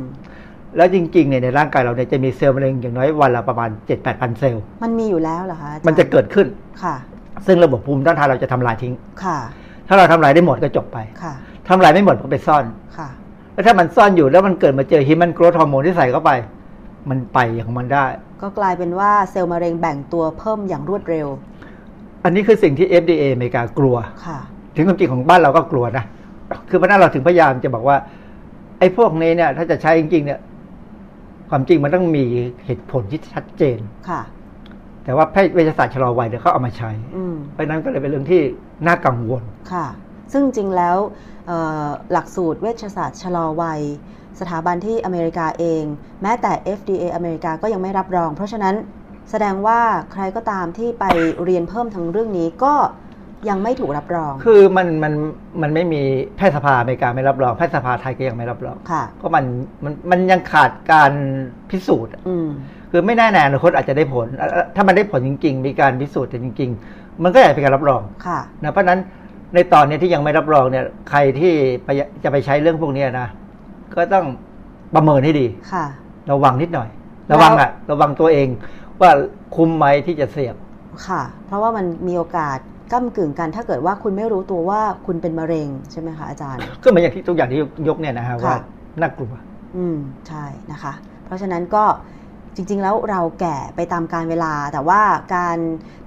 แล้วจริงๆเนี่ยในร่างกายเราเนี่ยจะมีเซลล์มะเร็งอย่างน้อยวันละประมาณ7 8 0 0 0 เซลล์ มันมีอยู่แล้วเหรอคะอาจารย์มันจะเกิดขึ้นค่ะ ซึ่งระบบภูมิต้านทานเราจะทำลายทิ้งค่ะ ถ้าเราทำลายได้หมดก็จบไปค่ะทำลายไม่หมดก็ไปซ่อนค่ะ แล้วถ้ามันซ่อนอยู่แล้วมันเกิดมาเจอ human growth hormone ที่ใส่เข้าไป มันไปของมันได้ ก็กลายเป็นว่าเซลล์มะเร็งแบ่งตัวเพิ่มอย่างรวดเร็ว อันนี้คือสิ่งที่ FDA อเมริกากลัวค่ะ ถึงความจริงของบ้านเราก็กลัวนะ คือเพราะนั้นเราถึงพยายามจะบอกว่า ไอ้พวกนี้เนี่ย ถ้าจะใช้จริงๆเนี่ย ความจริงมันต้องมีเหตุผลที่ชัดเจนค่ะ แต่ว่าแพทย์เวชศาสตร์ชะลอวัยเนี่ยเขาเอามาใช้อืมเพราะฉะนั้นก็เลยเป็นเรื่องที่น่ากังวลค่ะ ซึ่งจริงแล้วเอ่อหลักสูตรเวชศาสตร์ชะลอวัย สถาบันที่อเมริกาเอง แม้แต่ FDA อเมริกาก็ยังไม่รับรอง เพราะฉะนั้นแสดงว่าใครก็ตามที่ไปเรียนเพิ่มทางเรื่องนี้ก็ยังไม่ถูกรับรอง คือมันมันมันไม่มีแพทยสภาอเมริกาไม่รับรองแพทยสภาไทยก็ยังไม่รับรองค่ะเพราะมันมันมันยังขาดการพิสูจน์อะอืมคือไม่แน่แน่อนาคตอาจจะได้ผล ถ้ามันได้ผลจริง ๆ มีการพิสูจน์จริง ๆ มันก็อยากเป็นการรับรองค่ะนะเพราะฉะนั้นในตอนนี้ที่ยังไม่รับรองเนี่ยใครที่ไปจะไปใช้เรื่องพวกเนี้ยนะ ก็ต้องประเมินให้ดีค่ะ ระวังนิดหน่อยแล้วระวังอะระวังตัวเอง ว่าคุ้มไหมที่จะเสี่ยงค่ะ เพราะว่ามันมีโอกาสก้ากึ่งกัน ถ้าเกิดว่าคุณไม่รู้ตัวว่าคุณเป็นมะเร็งใช่ไหมคะอาจารย์ ก็เหมือนอย่างที่ตัวอย่างที่ยกเนี่ยนะฮะค่ะว่าน่ากลัว อืมใช่นะคะ เพราะฉะนั้นก็จริง ๆ แล้วเราแก่ไปตามการเวลา แต่ว่าการ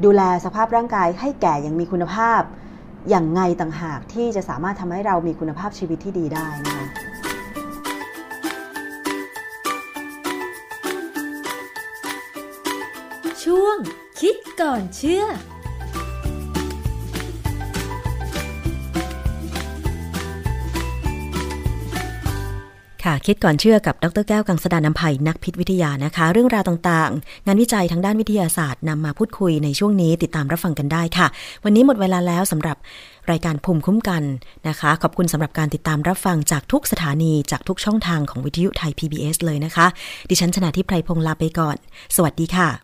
ดูแลสภาพร่างกายให้แก่อย่างมีคุณภาพ อย่างไงต่างหากที่จะสามารถทำให้เรามีคุณภาพชีวิตที่ดีได้นะคะ ช่วง คิดก่อนเชื่อค่ะคิดก่อนเชื่อกับดรแก้วกังสดานนภัยนักพิษวิทยานะคะ เรื่องราวต่างๆ งานวิจัยทางด้านวิทยาศาสตร์นำมาพูดคุยในช่วงนี้ติดตามรับฟังกันได้ค่ะ วันนี้หมดเวลาแล้วสำหรับรายการภูมิคุ้มกันนะคะ ขอบคุณสำหรับการติดตามรับฟังจากทุกสถานีจากทุกช่องทางของวิทยุไทย PBS เลยนะคะ ดิฉันชนะทิพไพรพงศ์ลาไปก่อน สวัสดีค่ะ